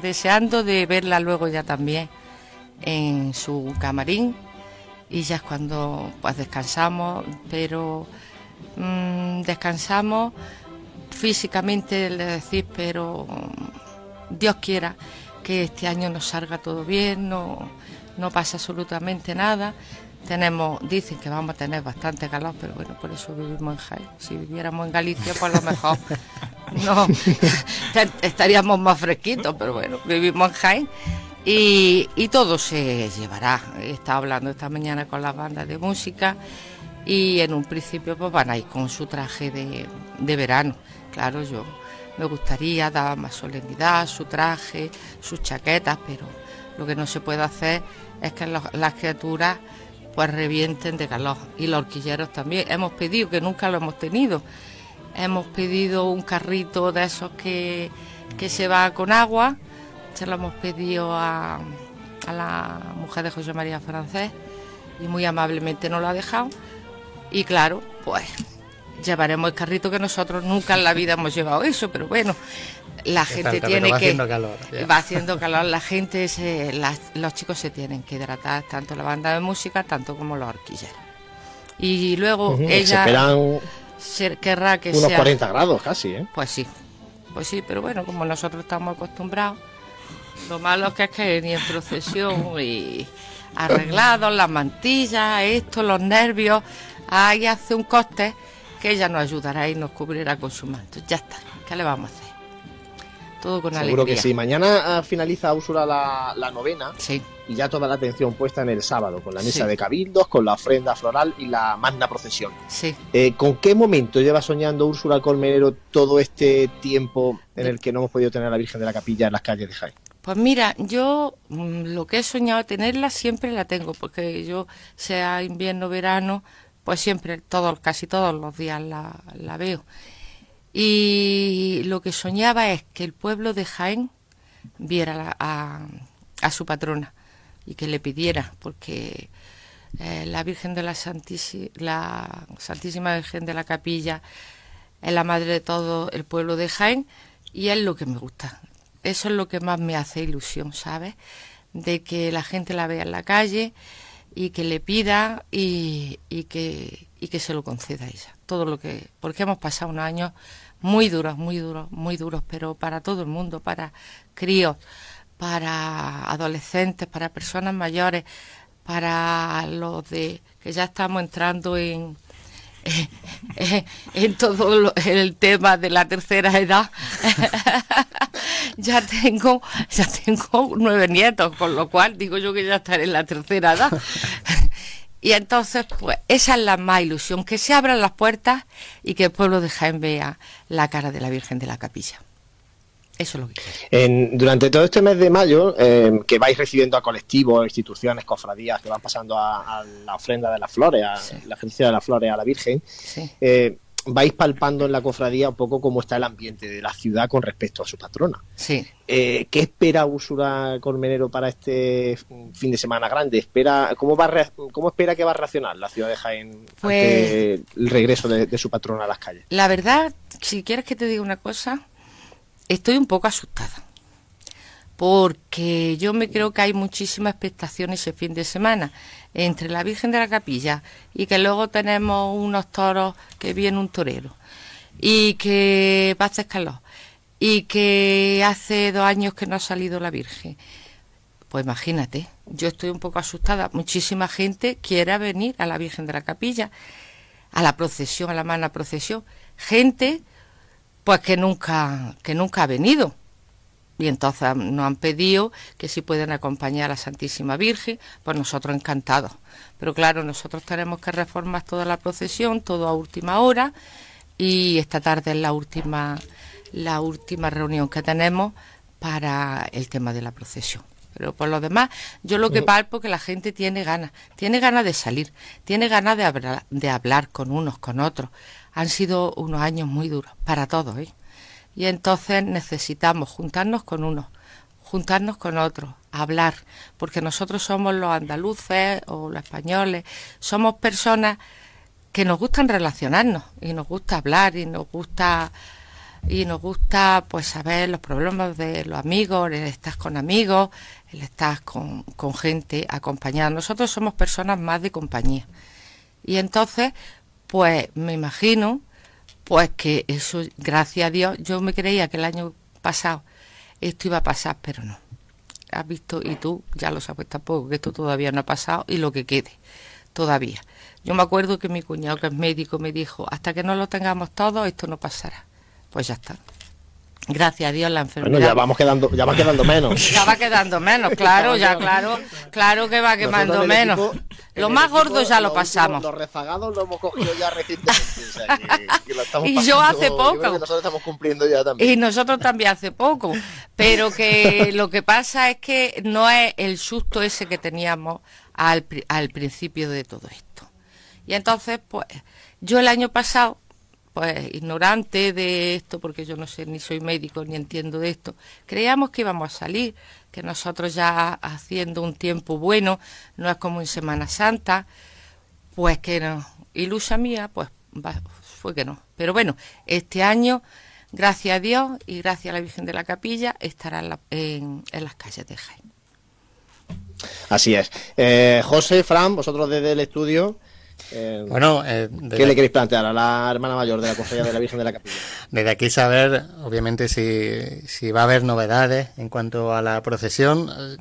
deseando de verla luego ya también en su camarín y ya es cuando pues descansamos, pero mm, descansamos físicamente le decís, pero Dios quiera que este año nos salga todo bien, no, no pasa absolutamente nada. Tenemos, dicen que vamos a tener bastante calor, pero bueno, por eso vivimos en Jaén. Si viviéramos en Galicia, pues a lo mejor *laughs* no estaríamos más fresquitos, pero bueno, vivimos en Jaén. Y, y todo se llevará. He estado hablando esta mañana con las bandas de música y en un principio pues van a ir con su traje de, de verano. Claro, yo me gustaría dar más solemnidad, su traje, sus chaquetas, pero lo que no se puede hacer es que las criaturas pues revienten de calor y los horquilleros también. Hemos pedido, que nunca lo hemos tenido, hemos pedido un carrito de esos que, se va con agua, se lo hemos pedido a, a la mujer de José María Francés y muy amablemente nos lo ha dejado. Y claro, pues llevaremos el carrito que nosotros nunca en la vida hemos llevado eso, pero bueno, la gente tiene va que haciendo calor, va haciendo calor, la gente los chicos se tienen que hidratar, tanto la banda de música, tanto como los horquilleros. Y luego ella se querrá que unos sea 40 grados casi, ¿eh? Pues sí. Pues sí, pero bueno, como nosotros estamos acostumbrados, lo malo que es que ni en procesión y arreglados, las mantillas, esto, los nervios, ahí hace un coste que ella nos ayudará y nos cubrirá con su manto. Ya está, ¿qué le vamos a hacer? Todo con Seguro que sí. Mañana ah, finaliza Úrsula la, novena. Sí. Y ya toda la atención puesta en el sábado, con la misa de cabildos, con la ofrenda floral y la magna procesión. Sí. Eh, ¿Con qué momento lleva soñando Úrsula Colmenero todo este tiempo en el que no hemos podido tener a la Virgen de la Capilla en las calles de Jaén? Pues mira, yo mm, lo que he soñado tenerla siempre la tengo, porque yo, sea invierno, verano, pues siempre, todos, casi todos los días la, veo. Y lo que soñaba es que el pueblo de Jaén viera a, su patrona y que le pidiera, porque eh, la Virgen de la Santísima, la Santísima Virgen de la Capilla es la madre de todo el pueblo de Jaén y es lo que me gusta. Eso es lo que más me hace ilusión, ¿sabes? De que la gente la vea en la calle y que le pida y, que, y que se lo conceda a ella. Todo lo que, porque hemos pasado unos años muy duros, muy duros, muy duros, pero para todo el mundo, para críos, para adolescentes, para personas mayores, para los de que ya estamos entrando en, *laughs* en todo el tema de la tercera edad. *laughs* ya tengo, ya tengo nueve nietos, con lo cual digo yo que ya estaré en la tercera edad. *laughs* y entonces, pues, esa es la más ilusión, que se abran las puertas y que el pueblo de Jaén vea la cara de la Virgen de la Capilla. Eso es lo que en, Durante todo este mes de mayo, eh, que vais recibiendo a colectivos, instituciones, cofradías que van pasando a, la ofrenda de las flores, a la ejercicio de las flores a la Virgen, eh, vais palpando en la cofradía un poco cómo está el ambiente de la ciudad con respecto a su patrona. Sí. Eh, ¿Qué espera Úrsula Colmenero para este fin de semana grande? ¿Espera, cómo, va ¿Cómo espera que va a reaccionar la ciudad de Jaén pues, el regreso de su patrona a las calles? La verdad, si quieres que te diga una cosa, estoy un poco asustada. Porque yo me creo que hay muchísima expectación ese fin de semana entre la Virgen de la Capilla y que luego tenemos unos toros que viene un torero y que va a hacer calor y que hace dos años que no ha salido la Virgen. Pues imagínate, yo estoy un poco asustada. Muchísima gente quiere venir a la Virgen de la Capilla, a la procesión, a la mana procesión. Gente pues que nunca, que nunca ha venido. Y entonces nos han pedido que si pueden acompañar a la Santísima Virgen, pues nosotros encantados. Pero claro, nosotros tenemos que reformar toda la procesión, todo a última hora, y esta tarde es la última, la última reunión que tenemos para el tema de la procesión. Pero por lo demás, yo lo que palpo es que la gente tiene ganas, tiene ganas de salir, tiene ganas de hablar, de hablar con unos, con otros han sido unos años muy duros para todos. ¿eh? Y entonces necesitamos juntarnos con unos, juntarnos con otros, hablar, porque nosotros somos los andaluces o los españoles, somos personas que nos gustan relacionarnos y nos gusta hablar y nos gusta y nos gusta pues saber los problemas de los amigos, el estar con amigos, el estar con, con gente acompañada. Nosotros somos personas más de compañía. Y entonces pues me imagino pues que eso, gracias a Dios, yo me creía que el año pasado esto iba a pasar, pero no. Has visto, y tú ya lo sabes tampoco, que esto todavía no ha pasado y lo que quede, todavía. Yo me acuerdo que mi cuñado, que es médico, me dijo, hasta que no lo tengamos todo, esto no pasará. Pues ya está. Gracias a Dios la enfermedad. Bueno, ya vamos quedando, ya va quedando menos. *laughs* Ya va quedando menos, claro, ya claro, claro que va quemando menos. lo más gordo ya lo pasamos. los rezagados lo hemos cogido ya recientemente. *laughs* y yo hace poco. nosotros estamos cumpliendo ya también. Y nosotros también hace poco. Pero que *laughs* lo que pasa es que no es el susto ese que teníamos al, al principio de todo esto. Y entonces, pues, yo el año pasado pues ignorante de esto, porque yo no sé ni soy médico ni entiendo de esto, creíamos que íbamos a salir, que nosotros ya haciendo un tiempo bueno, no es como en Semana Santa, pues que no. Ilusa mía, pues fue que no. Pero bueno, este año, gracias a Dios y gracias a la Virgen de la Capilla, estará en, las calles de Jaén. Así es. Eh, José, Fran, vosotros desde el estudio, eh, bueno, eh, ¿qué le queréis plantear a la hermana mayor de la Cofradía de la Virgen de la Capilla? *laughs* Desde aquí saber, obviamente, si, va a haber novedades en cuanto a la procesión, eh,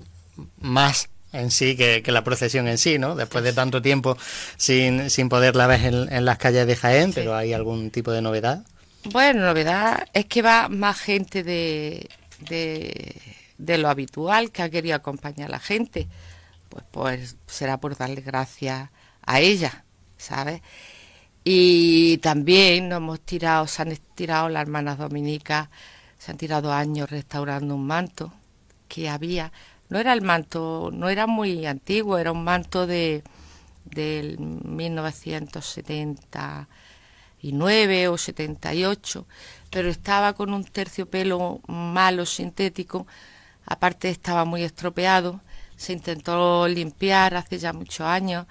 más en sí que, la procesión en sí, ¿no? Después de tanto tiempo sin, sin poderla ver en, las calles de Jaén, pero ¿hay algún tipo de novedad? Bueno, novedad es que va más gente de, de, de lo habitual que ha querido acompañar a la gente. Pues, pues será por darle gracias a ella ¿sabes? Y también nos hemos tirado, se han tirado las hermanas dominicas, se han tirado años restaurando un manto que había. No era el manto, no era muy antiguo, era un manto de del 1979 o 78, pero estaba con un terciopelo malo sintético, aparte estaba muy estropeado, se intentó limpiar hace ya muchos años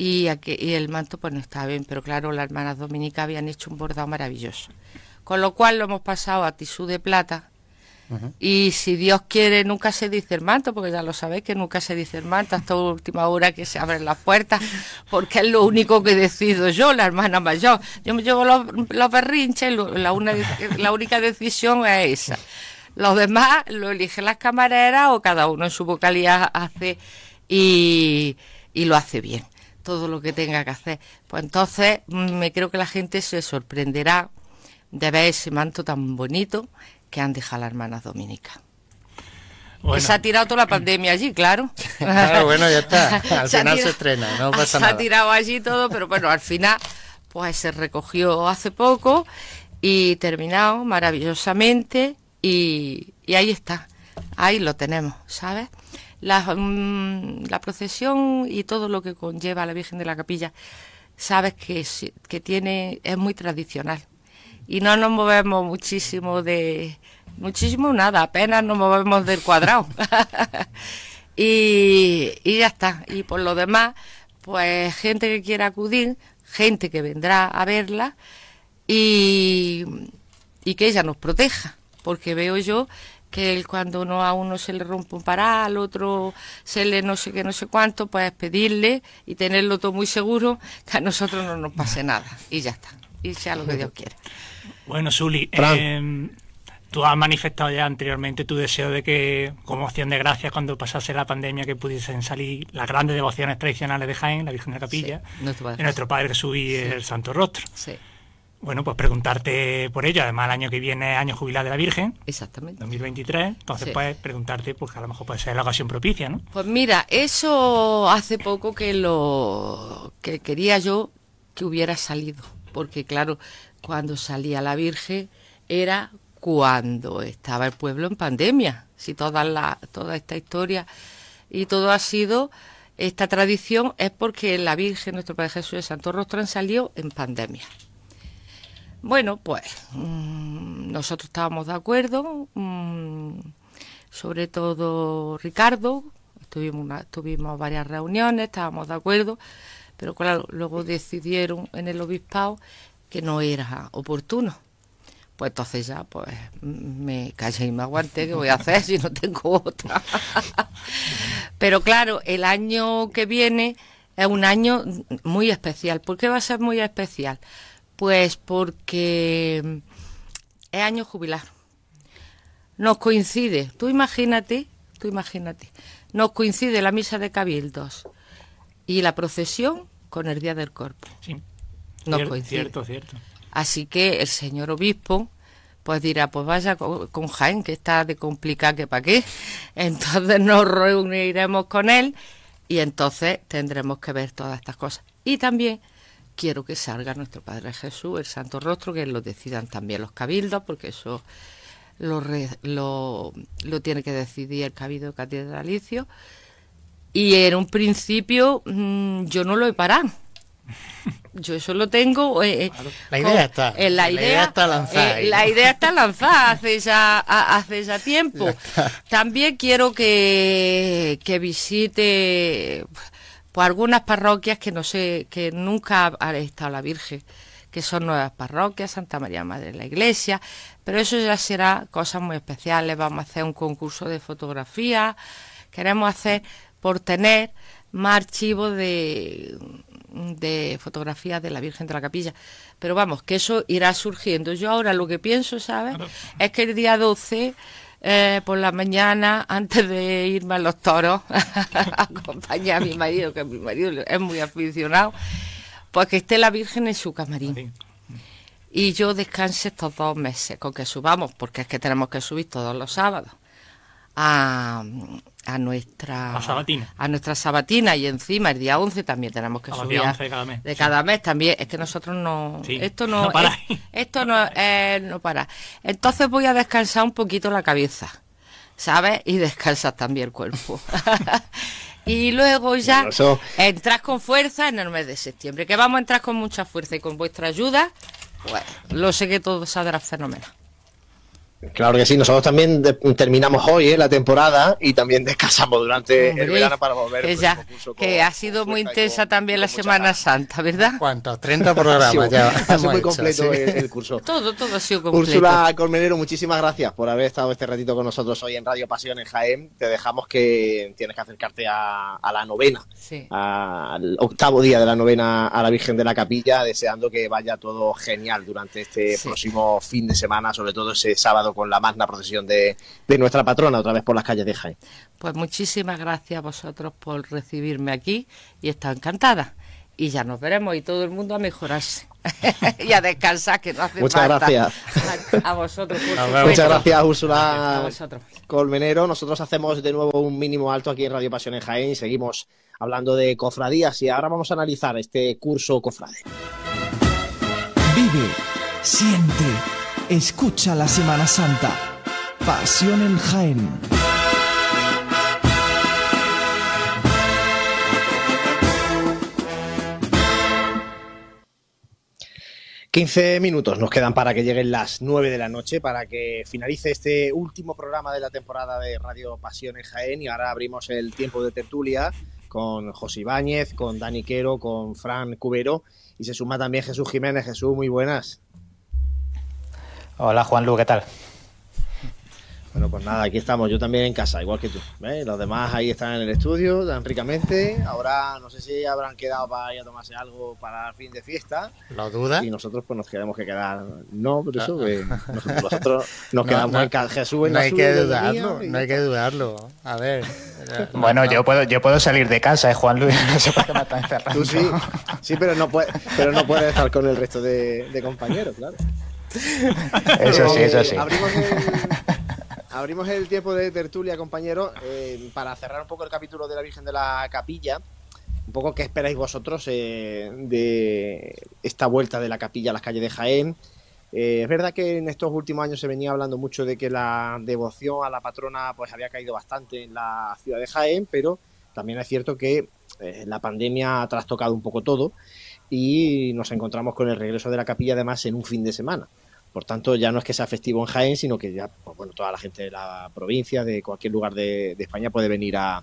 y, el manto pues no estaba bien, pero claro, las hermanas dominicas habían hecho un bordado maravilloso. Con lo cual lo hemos pasado a tisú de plata. Y si Dios quiere, nunca se dice el manto, porque ya lo sabéis que nunca se dice el manto hasta última hora que se abren las puertas, porque es lo único que decido yo, la hermana mayor. Yo me llevo los, los berrinches, la, una, la única decisión es esa. Los demás lo eligen las camareras o cada uno en su vocalidad hace y, y lo hace bien todo lo que tenga que hacer. Pues entonces mm, me creo que la gente se sorprenderá de ver ese manto tan bonito que han dejado las hermanas dominicas. se ha tirado toda la pandemia allí, claro. *laughs* claro, bueno, ya está. *laughs* Al final se estrena, no pasa nada. Se ha tirado allí todo, pero bueno, al final pues se recogió hace poco y terminado maravillosamente y, ahí está, ahí lo tenemos, ¿sabes? La, mm, la, procesión y todo lo que conlleva la Virgen de la Capilla, sabes que, que tiene, es muy tradicional. Y no nos movemos muchísimo de, muchísimo nada, apenas nos movemos del cuadrado. *laughs* y, y ya está. Y por lo demás, pues gente que quiera acudir, gente que vendrá a verla y, y que ella nos proteja, porque veo yo que cuando uno a uno se le rompe un pará, al otro se le no sé qué, no sé cuánto, pues pedirle y tenerlo todo muy seguro, que a nosotros no nos pase nada. Y ya está. Y sea lo que Dios quiera. Bueno, Suli, eh, Tú has manifestado ya anteriormente tu deseo de que, como opción de gracias, cuando pasase la pandemia, que pudiesen salir las grandes devociones tradicionales de Jaén, la Virgen de la Capilla, de nuestro Padre Jesús y el Santo Rostro. Sí. Bueno, pues preguntarte por ello. Además, el año que viene es año jubilar de la Virgen. Exactamente. 2023. Entonces, pues preguntarte, pues a lo mejor puede ser la ocasión propicia, ¿no? Pues mira, eso hace poco que lo que quería yo que hubiera salido. Porque, claro, cuando salía la Virgen era cuando estaba el pueblo en pandemia. Si toda, la, toda esta historia y todo ha sido, esta tradición es porque la Virgen, nuestro Padre Jesús de Santo Rostro, salió en pandemia. Bueno, pues mm, nosotros estábamos de acuerdo, mm, sobre todo Ricardo, tuvimos, tuvimos varias reuniones, estábamos de acuerdo, pero claro, luego decidieron en el obispado que no era oportuno pues entonces ya pues me callé y me aguanté, ¿qué voy a hacer si no tengo otra? *laughs* Pero claro, el año que viene es un año muy especial. ¿Por qué va a ser muy especial? Pues porque es año jubilar. Nos coincide, tú imagínate, tú imagínate, nos coincide la misa de cabildos y la procesión con el Día del Cuerpo. Sí. Nos coincide. Cierto, cierto. Así que el señor obispo pues dirá, pues vaya con, Jaén, que está de complicar que para qué. *laughs* Entonces nos reuniremos con él y entonces tendremos que ver todas estas cosas. Y también quiero que salga nuestro Padre Jesús, el Santo Rostro, que lo decidan también los cabildos, porque eso lo, lo, lo tiene que decidir el cabildo catedralicio. Y en un principio mm, yo no lo he parado *laughs* yo eso lo tengo. Eh, eh, la idea está. Eh, la, idea, está lanzada. la idea está lanzada hace ya, hace ya *laughs* tiempo. También quiero que, que visite pues, algunas parroquias que no sé, que nunca ha estado la Virgen, que son nuevas parroquias, Santa María Madre de la Iglesia, pero eso ya será cosas muy especiales. Vamos a hacer un concurso de fotografía, queremos hacer por tener más archivos de de fotografías de la Virgen de la Capilla. Pero vamos, que eso irá surgiendo. Yo ahora lo que pienso, ¿sabes? Es que el día 12, eh, por la mañana, antes de irme a los toros, *laughs* acompañar a mi marido, que mi marido es muy aficionado, pues que esté la Virgen en su camarín. Y yo descanse estos dos meses, con que subamos, porque es que tenemos que subir todos los sábados a, a nuestra a, nuestra sabatina y encima el día 11 también tenemos que subir de cada mes también. Es que nosotros no esto no, *laughs* esto no eh, no para. Entonces voy a descansar un poquito la cabeza sabes y descansar también el cuerpo. *laughs* Y luego ya entras con fuerza en el mes de septiembre que vamos a entrar con mucha fuerza y con vuestra ayuda pues lo sé que todo saldrá fenomenal Claro que sí, nosotros también terminamos hoy eh, la temporada y también descansamos durante el verano para volver. Que, ya, que ha sido muy intensa también la Semana Santa, ¿verdad? ¿Cuántos? 30 programas ya. Ha sido muy completo el, curso. Todo, todo ha sido completo. Úrsula Colmenero, muchísimas gracias por haber estado este ratito con nosotros hoy en Radio Pasión en Jaén. Te dejamos que tienes que acercarte a, la novena, al octavo día de la novena a la Virgen de la Capilla, deseando que vaya todo genial durante este próximo fin de semana, sobre todo ese sábado con la magna procesión de, nuestra patrona otra vez por las calles de Jaén. Pues muchísimas gracias a vosotros por recibirme aquí y está encantada. Y ya nos veremos y todo el mundo a mejorarse *laughs* y a descansar, que no hace Muchas *laughs* gracias. A, vosotros. Muchas gracias, Úrsula Colmenero. Nosotros hacemos de nuevo un mínimo alto aquí en Radio Pasión en Jaén y seguimos hablando de cofradías y ahora vamos a analizar este curso cofrade. Vive, siente Escucha la Semana Santa. Pasión en Jaén. 15 minutos nos quedan para que lleguen las 9 de la noche, para que finalice este último programa de la temporada de Radio Pasión en Jaén y ahora abrimos el tiempo de tertulia con José Ibáñez, con Dani Quero, con Fran Cubero y se suma también Jesús Jiménez. Jesús, muy buenas. Hola Juan Lu, ¿qué tal? Bueno, pues nada, aquí estamos, yo también en casa, igual que tú. Los demás ahí están en el estudio, tan ricamente. Ahora no sé si habrán quedado para ir a tomarse algo para el fin de fiesta. ¿Lo dudas? Y nosotros pues nos queremos que quedar. No, por eso que nosotros, nos *laughs* quedamos en casa. Jesús en no hay que dudarlo, no hay que dudarlo. A ver. *laughs* bueno, yo puedo yo puedo salir de casa, ¿eh, Juan Luis? *laughs* No sé por qué me están encerrando. Tú sí, sí, pero no puedes pero no puedes estar con el resto de, de compañeros, claro. Eso sí, eso sí. Abrimos el, *laughs* abrimos el tiempo de tertulia, compañero, eh, para cerrar un poco el capítulo de la Virgen de la Capilla. Un poco qué esperáis vosotros eh, de esta vuelta de la capilla a las calles de Jaén. Eh, es verdad que en estos últimos años se venía hablando mucho de que la devoción a la patrona pues había caído bastante en la ciudad de Jaén, pero también es cierto que la pandemia ha trastocado un poco todo y nos encontramos con el regreso de la capilla además en un fin de semana. Por tanto, ya no es que sea festivo en Jaén, sino que ya, pues, bueno, toda la gente de la provincia, de cualquier lugar de, España, puede venir a,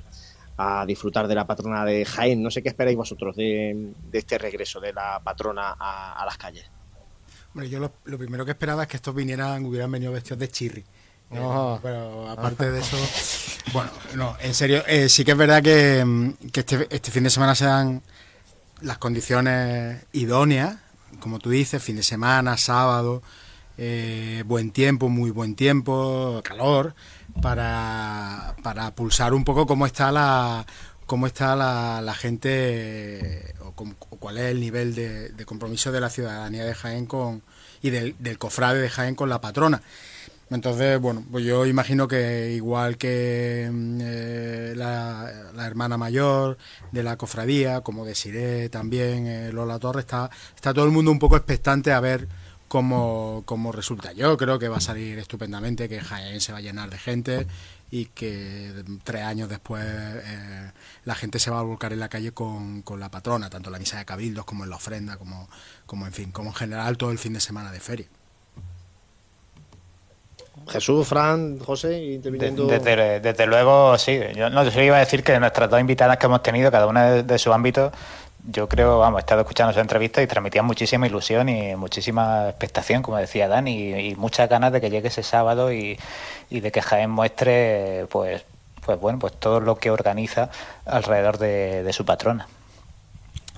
disfrutar de la patrona de Jaén. No sé qué esperáis vosotros de, este regreso de la patrona a, las calles. Bueno, yo lo, primero que esperaba es que estos vinieran, hubieran venido vestidos de chirri. No. pero aparte de eso, *laughs* bueno, no, en serio, eh, sí que es verdad que, este, este, fin de semana sean las condiciones idóneas, como tú dices, fin de semana, sábado, eh, buen tiempo, muy buen tiempo, calor, para, para pulsar un poco cómo está la cómo está la, gente o, cuál es el nivel de, compromiso de la ciudadanía de Jaén con y del, cofrade de Jaén con la patrona. Entonces, bueno, pues yo imagino que igual que mm, eh, la, hermana mayor de la cofradía, como deciré también eh, Lola Torres, está, está todo el mundo un poco expectante a ver como, como resulta. Yo creo que va a salir estupendamente, que Jaén se va a llenar de gente y que tres años después eh, la gente se va a volcar en la calle con, con, la patrona, tanto en la misa de cabildos como en la ofrenda, como, como en fin, como en general todo el fin de semana de feria. Jesús, Fran, José, interviniendo. Desde, desde, luego, sí. Yo no yo iba a decir que nuestras dos invitadas que hemos tenido, cada una de, de su ámbito, yo creo, vamos, he estado escuchando esa entrevista y transmitía muchísima ilusión y muchísima expectación, como decía Dani, y, muchas ganas de que llegue ese sábado y, de que Jaén muestre, pues, pues bueno, pues todo lo que organiza alrededor de, su patrona.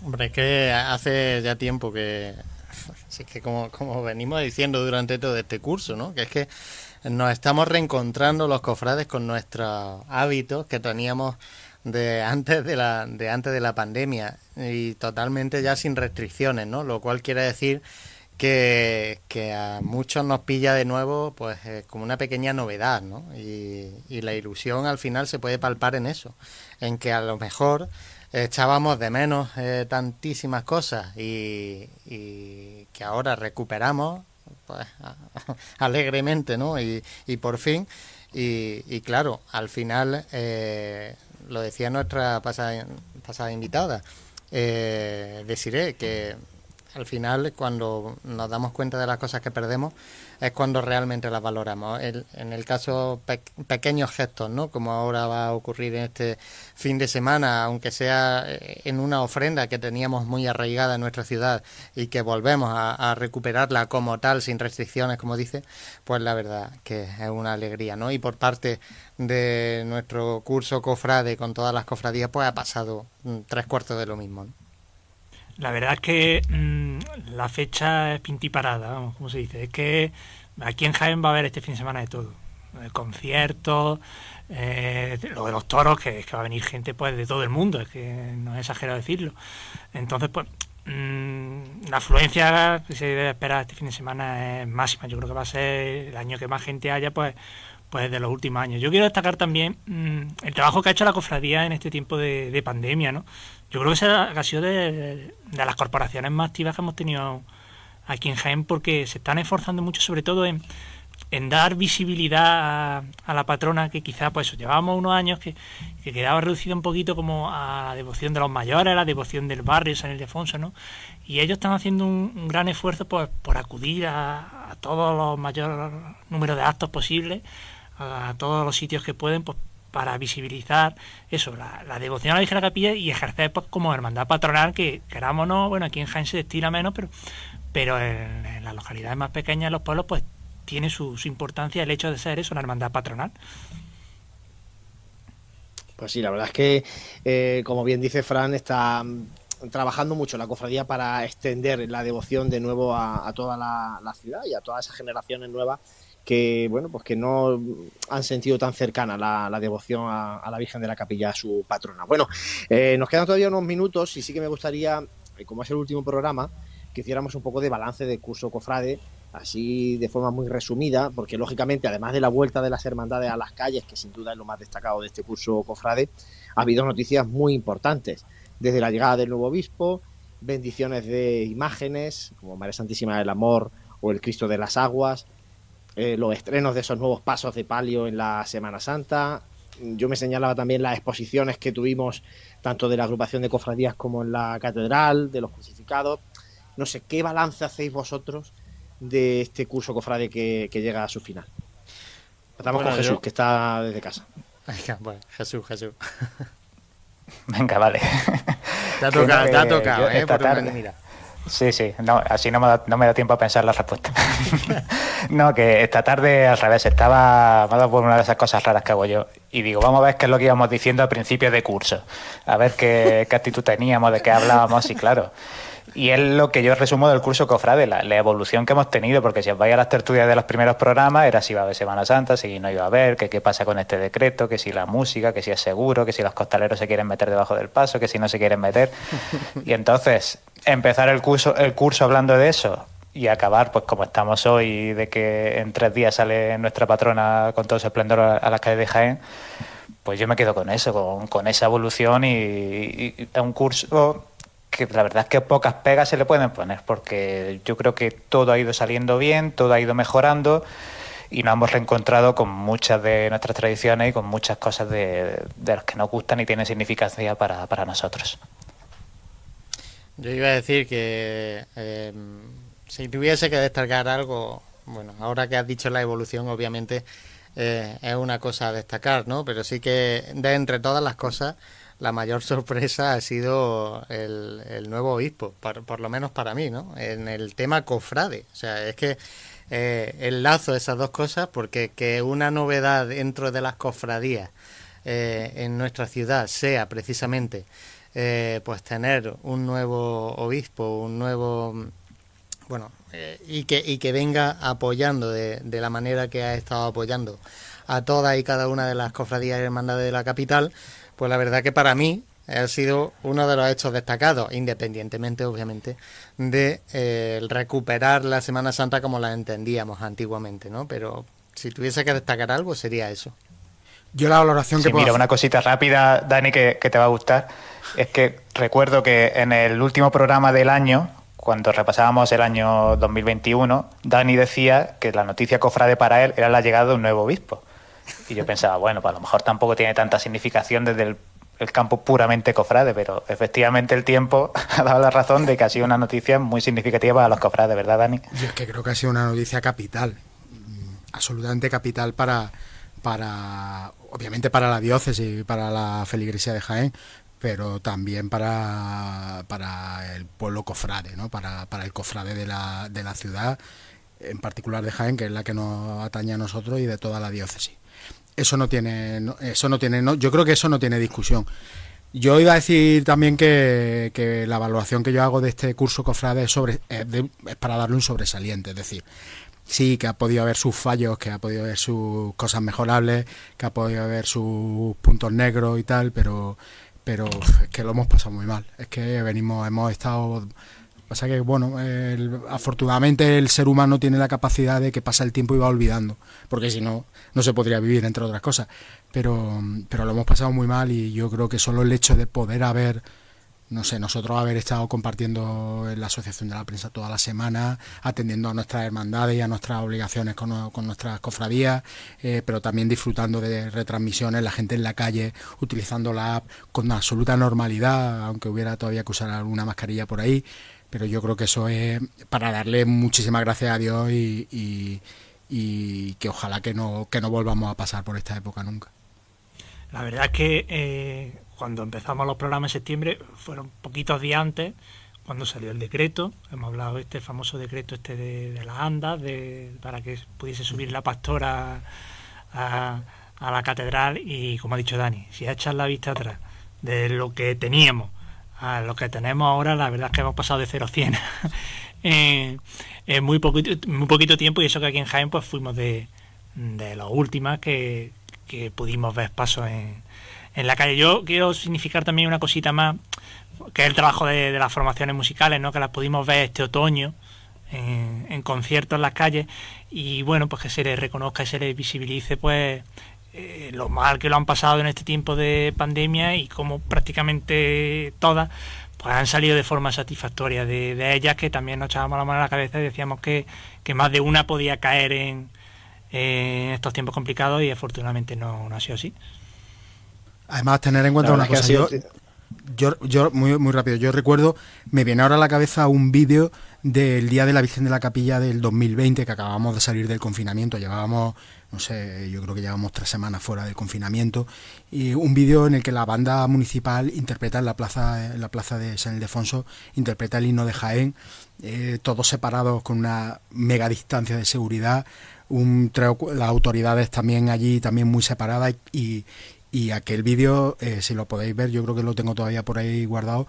Hombre, es que hace ya tiempo que, *laughs* es que como, como venimos diciendo durante todo este curso, ¿no? Que es que nos estamos reencontrando los cofrades con nuestros hábitos que teníamos de antes de la de antes de la pandemia y totalmente ya sin restricciones, ¿no? Lo cual quiere decir que, a muchos nos pilla de nuevo pues eh, como una pequeña novedad, ¿no? Y, la ilusión al final se puede palpar en eso, en que a lo mejor echábamos de menos eh, tantísimas cosas y, que ahora recuperamos pues *laughs* alegremente, ¿no? Y, y por fin, y, claro, al final eh, lo decía nuestra pasada, pasada invitada, eh, deciré que al final cuando nos damos cuenta de las cosas que perdemos es cuando realmente las valoramos. en el caso pequeños gestos, ¿no? Como ahora va a ocurrir en este fin de semana, aunque sea eh, en una ofrenda que teníamos muy arraigada en nuestra ciudad y que volvemos a, recuperarla como tal, sin restricciones, como dice, pues la verdad que es una alegría, ¿no? Y por parte de nuestro curso cofrade con todas las cofradías, pues ha pasado mm, tres cuartos de lo mismo. La verdad es que mm, la fecha es pintiparada, vamos, como se dice. Es que aquí en Jaén va a haber este fin de semana de todo. conciertos, eh, lo de los toros, que es que va a venir gente pues de todo el mundo, es que no es exagerado decirlo. Entonces, pues mm, la afluencia que se debe esperar este fin de semana es máxima. Yo creo que va a ser el año que más gente haya, pues pues de los últimos años. Yo quiero destacar también mm, el trabajo que ha hecho la cofradía en este tiempo de, pandemia, ¿no? Yo creo que esa ha sido de, las corporaciones más activas que hemos tenido aquí en Jaén porque se están esforzando mucho sobre todo en, en dar visibilidad a, la patrona que quizá pues llevábamos unos años que, quedaba reducido un poquito como a la devoción de los mayores, a la devoción del barrio San Ildefonso, ¿no? Y ellos están haciendo un, gran esfuerzo pues, por acudir a, todos los mayores números de actos posibles, a, todos los sitios que pueden, pues para visibilizar eso, la, devoción a la Virgen de la Capilla y ejercer pues, como hermandad patronal, que queramos no, bueno, aquí en Jaén se destina menos, pero, pero en, las localidades más pequeñas, en los pueblos, pues tiene su, importancia el hecho de ser eso, una hermandad patronal. Pues sí, la verdad es que, eh, como bien dice Fran, está trabajando mucho la cofradía para extender la devoción de nuevo a, toda la, ciudad y a todas esas generaciones nuevas que bueno pues que no han sentido tan cercana la, devoción a, la Virgen de la Capilla, su patrona. Bueno, eh, nos quedan todavía unos minutos y sí que me gustaría, eh, como es el último programa, que hiciéramos un poco de balance del curso cofrade así de forma muy resumida, porque lógicamente, además de la vuelta de las hermandades a las calles, que sin duda es lo más destacado de este curso cofrade, ha habido noticias muy importantes, desde la llegada del nuevo obispo, bendiciones de imágenes, como María Santísima del Amor o el Cristo de las Aguas, eh, los estrenos de esos nuevos pasos de palio en la Semana Santa. Yo me señalaba también las exposiciones que tuvimos tanto de la agrupación de cofradías como en la catedral, de los crucificados. No sé, ¿qué balance hacéis vosotros de este curso cofrade que, llega a su final. Estamos con Jesús, que está desde casa. Bueno, Jesús, Jesús. Venga, vale. Te ha tocado, te ha tocado, ¿eh? mira. Sí, sí, no, así no me, da, no me da tiempo a pensar la respuesta. *laughs* no, que esta tarde al revés, estaba, me ha dado por una de esas cosas raras que hago yo. Y digo, vamos a ver qué es lo que íbamos diciendo al principio de curso. A ver qué, actitud teníamos, de qué hablábamos, y claro. Y es lo que yo resumo del curso Cofrade, la, la, evolución que hemos tenido, porque si os vais a las tertulias de los primeros programas, era si iba a haber Semana Santa, si no iba a haber, que qué pasa con este decreto, que si la música, que si es seguro, que si los costaleros se quieren meter debajo del paso, que si no se quieren meter. Y entonces, empezar el curso, el curso hablando de eso y acabar, pues como estamos hoy, de que en tres días sale nuestra patrona con todo su esplendor a, las calles de Jaén, pues yo me quedo con eso, con, con esa evolución y, un curso que la verdad es que pocas pegas se le pueden poner, porque yo creo que todo ha ido saliendo bien, todo ha ido mejorando y nos hemos reencontrado con muchas de nuestras tradiciones y con muchas cosas de, las que nos gustan y tienen significancia para, para nosotros. Yo iba a decir que eh, si tuviese que destacar algo, bueno, ahora que has dicho la evolución, obviamente eh, es una cosa a destacar, ¿no? Pero sí que de entre todas las cosas la mayor *laughs* sorpresa ha sido el, nuevo obispo, por, lo menos para mí, ¿no? En el tema cofrade. O sea, es que eh, enlazo esas dos cosas porque que una novedad dentro de las cofradías eh, en nuestra ciudad sea precisamente eh, pues tener un nuevo obispo, un nuevo bueno eh, y que y que venga apoyando de, de, la manera que ha estado apoyando a todas y cada una de las cofradías y hermandades de la capital pues la verdad que para mí ha sido uno de los hechos destacados, independientemente, obviamente, de eh, recuperar la Semana Santa como la entendíamos antiguamente, ¿no? Pero si tuviese que destacar algo, sería eso. Yo la valoración que mira, una cosita rápida, Dani, que, te va a gustar, es que recuerdo que en el último programa del año, cuando repasábamos el año 2021, Dani decía que la noticia cofrade para él era la llegada de un nuevo obispo. Y yo pensaba, *laughs* bueno, pues a lo mejor tampoco tiene tanta significación desde el, campo puramente cofrade, pero efectivamente el tiempo *laughs* ha dado la razón de que ha sido una noticia muy significativa para los cofrades, ¿verdad, Dani? Yo es que creo que ha sido una noticia capital, mm, absolutamente capital para, para obviamente para la diócesis y para la feligresía de Jaén, pero también para, para el pueblo cofrade, ¿no? para, para el cofrade de la, de la ciudad, en particular de Jaén, que es la que nos atañe a nosotros y de toda la diócesis eso no tiene, eso no tiene, no, yo creo que eso no tiene discusión. Yo iba a decir también que, que la evaluación que yo hago de este curso cofrade es, sobre, es, para darle un sobresaliente, es decir, sí que ha podido haber sus fallos, que ha podido haber sus cosas mejorables, que ha podido haber sus puntos negros y tal, pero pero es que lo hemos pasado muy mal. Es que venimos, hemos estado Pasa que, bueno, afortunadamente el ser humano tiene la capacidad de que pasa el tiempo y va olvidando, porque si no, no se podría vivir, entre otras cosas. Pero, pero lo hemos pasado muy mal y yo creo que solo el hecho de poder haber no sé, nosotros haber estado compartiendo en la Asociación de la Prensa toda la semana, atendiendo a nuestras hermandades y a nuestras obligaciones con, nuestras cofradías, eh, pero también disfrutando de retransmisiones, la gente en la calle utilizando la app con absoluta normalidad, aunque hubiera todavía que usar alguna mascarilla por ahí, pero yo creo que eso es para darle muchísimas gracias a Dios y, que ojalá que no, que no volvamos a pasar por esta época nunca. La verdad es que eh, cuando empezamos los programas en septiembre, fueron poquitos días antes, cuando salió el decreto, hemos hablado de este famoso decreto este de, las andas, de, para que pudiese subir la pastora a, la catedral y como ha dicho Dani, si echas la vista atrás de lo que teníamos a lo que tenemos ahora, la verdad es que hemos pasado de 0 a 100 *laughs* en, muy, poquito, muy poquito tiempo y eso que aquí en Jaén pues fuimos de, de las últimas que, que pudimos ver pasos en, en la calle. Yo quiero significar también una cosita más, que es el trabajo de, las formaciones musicales, ¿no? que las pudimos ver este otoño en, conciertos en las calles y bueno, pues que se les reconozca y se les visibilice pues eh, lo mal que lo han pasado en este tiempo de pandemia y como prácticamente todas pues han salido de forma satisfactoria de, ellas que también nos echábamos la mano a la cabeza y decíamos que, que más de una podía caer en, en estos tiempos complicados y afortunadamente no, no ha sido así. Además, tener en cuenta una cosa, yo, yo, muy, muy rápido, yo recuerdo, me viene ahora a la cabeza un vídeo del Día de la Virgen de la Capilla del 2020, que acabamos de salir del confinamiento, llevábamos, no sé, yo creo que llevamos tres semanas fuera del confinamiento, y un vídeo en el que la banda municipal interpreta en la plaza, en la plaza de San Ildefonso, interpreta el himno de Jaén, eh, todos separados con una mega distancia de seguridad, un, las autoridades también allí, también muy separadas y, y aquel vídeo, eh, si lo podéis ver, yo creo que lo tengo todavía por ahí guardado,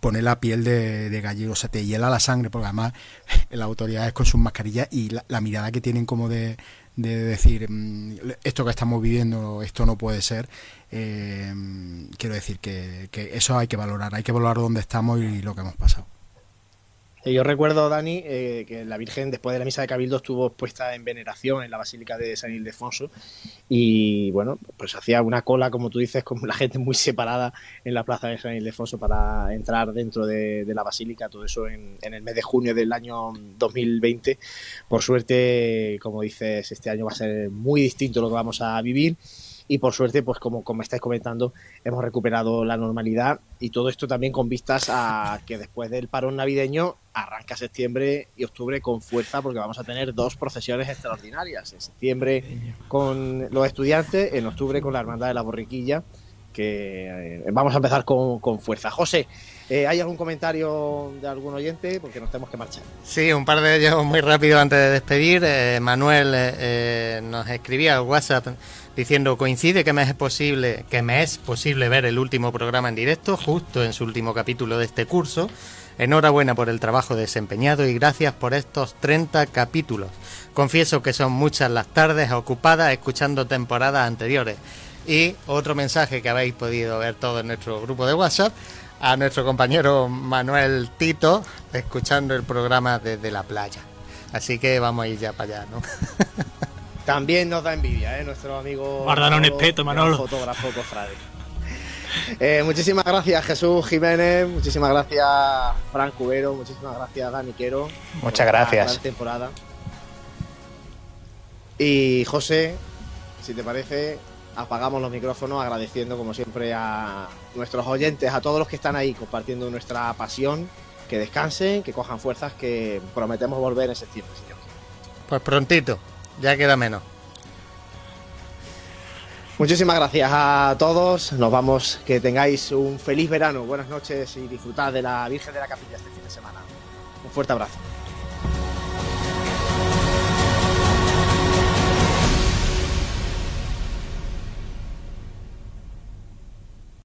pone la piel de, de gallego, o sea, te hiela la sangre, porque además *laughs* las autoridades con sus mascarillas y la, mirada que tienen como de, de decir, mm, esto que estamos viviendo, esto no puede ser, eh, quiero decir que, que eso hay que valorar, hay que valorar dónde estamos y lo que hemos pasado. Yo recuerdo, Dani, eh, que la Virgen después de la misa de Cabildo estuvo puesta en veneración en la Basílica de San Ildefonso y bueno, pues hacía una cola, como tú dices, con la gente muy separada en la plaza de San Ildefonso para entrar dentro de, la Basílica, todo eso en, en, el mes de junio del año 2020. Por suerte, como dices, este año va a ser muy distinto lo que vamos a vivir y por suerte, pues como, como estáis comentando, hemos recuperado la normalidad y todo esto también con vistas a que después del parón navideño arranca septiembre y octubre con fuerza porque vamos a tener dos procesiones extraordinarias. En septiembre con los estudiantes, en octubre con la Hermandad de la Borriquilla, que eh, vamos a empezar con, con fuerza. José, eh, ¿hay algún comentario de algún oyente? Porque nos tenemos que marchar. Sí, un par de ellos muy rápido antes de despedir. Eh, Manuel nos escribía al WhatsApp diciendo coincide que me es posible que me es posible ver el último programa en directo justo en su último capítulo de este curso. Enhorabuena por el trabajo desempeñado y gracias por estos 30 capítulos. Confieso que son muchas las tardes ocupadas escuchando temporadas anteriores. Y otro mensaje que habéis podido ver todo en nuestro grupo de WhatsApp a nuestro compañero Manuel Tito escuchando el programa desde la playa. Así que vamos a ir ya para allá, ¿no? *laughs* También nos da envidia, ¿eh? Nuestro amigo. Guardaron un espeto, Manolo. Fotógrafo cofrade. Eh, muchísimas gracias Jesús Jiménez, muchísimas gracias Frank Cubero, muchísimas gracias Dani Quero. Muchas gracias. Gran temporada. Y José, si te parece, apagamos los micrófonos agradeciendo como siempre a nuestros oyentes, a todos los que están ahí compartiendo nuestra pasión, que descansen, que cojan fuerzas, que prometemos volver en septiembre, señor. Pues prontito. Ya queda menos. Muchísimas gracias a todos. Nos vamos. Que tengáis un feliz verano. Buenas noches y disfrutad de la Virgen de la Capilla este fin de semana. Un fuerte abrazo.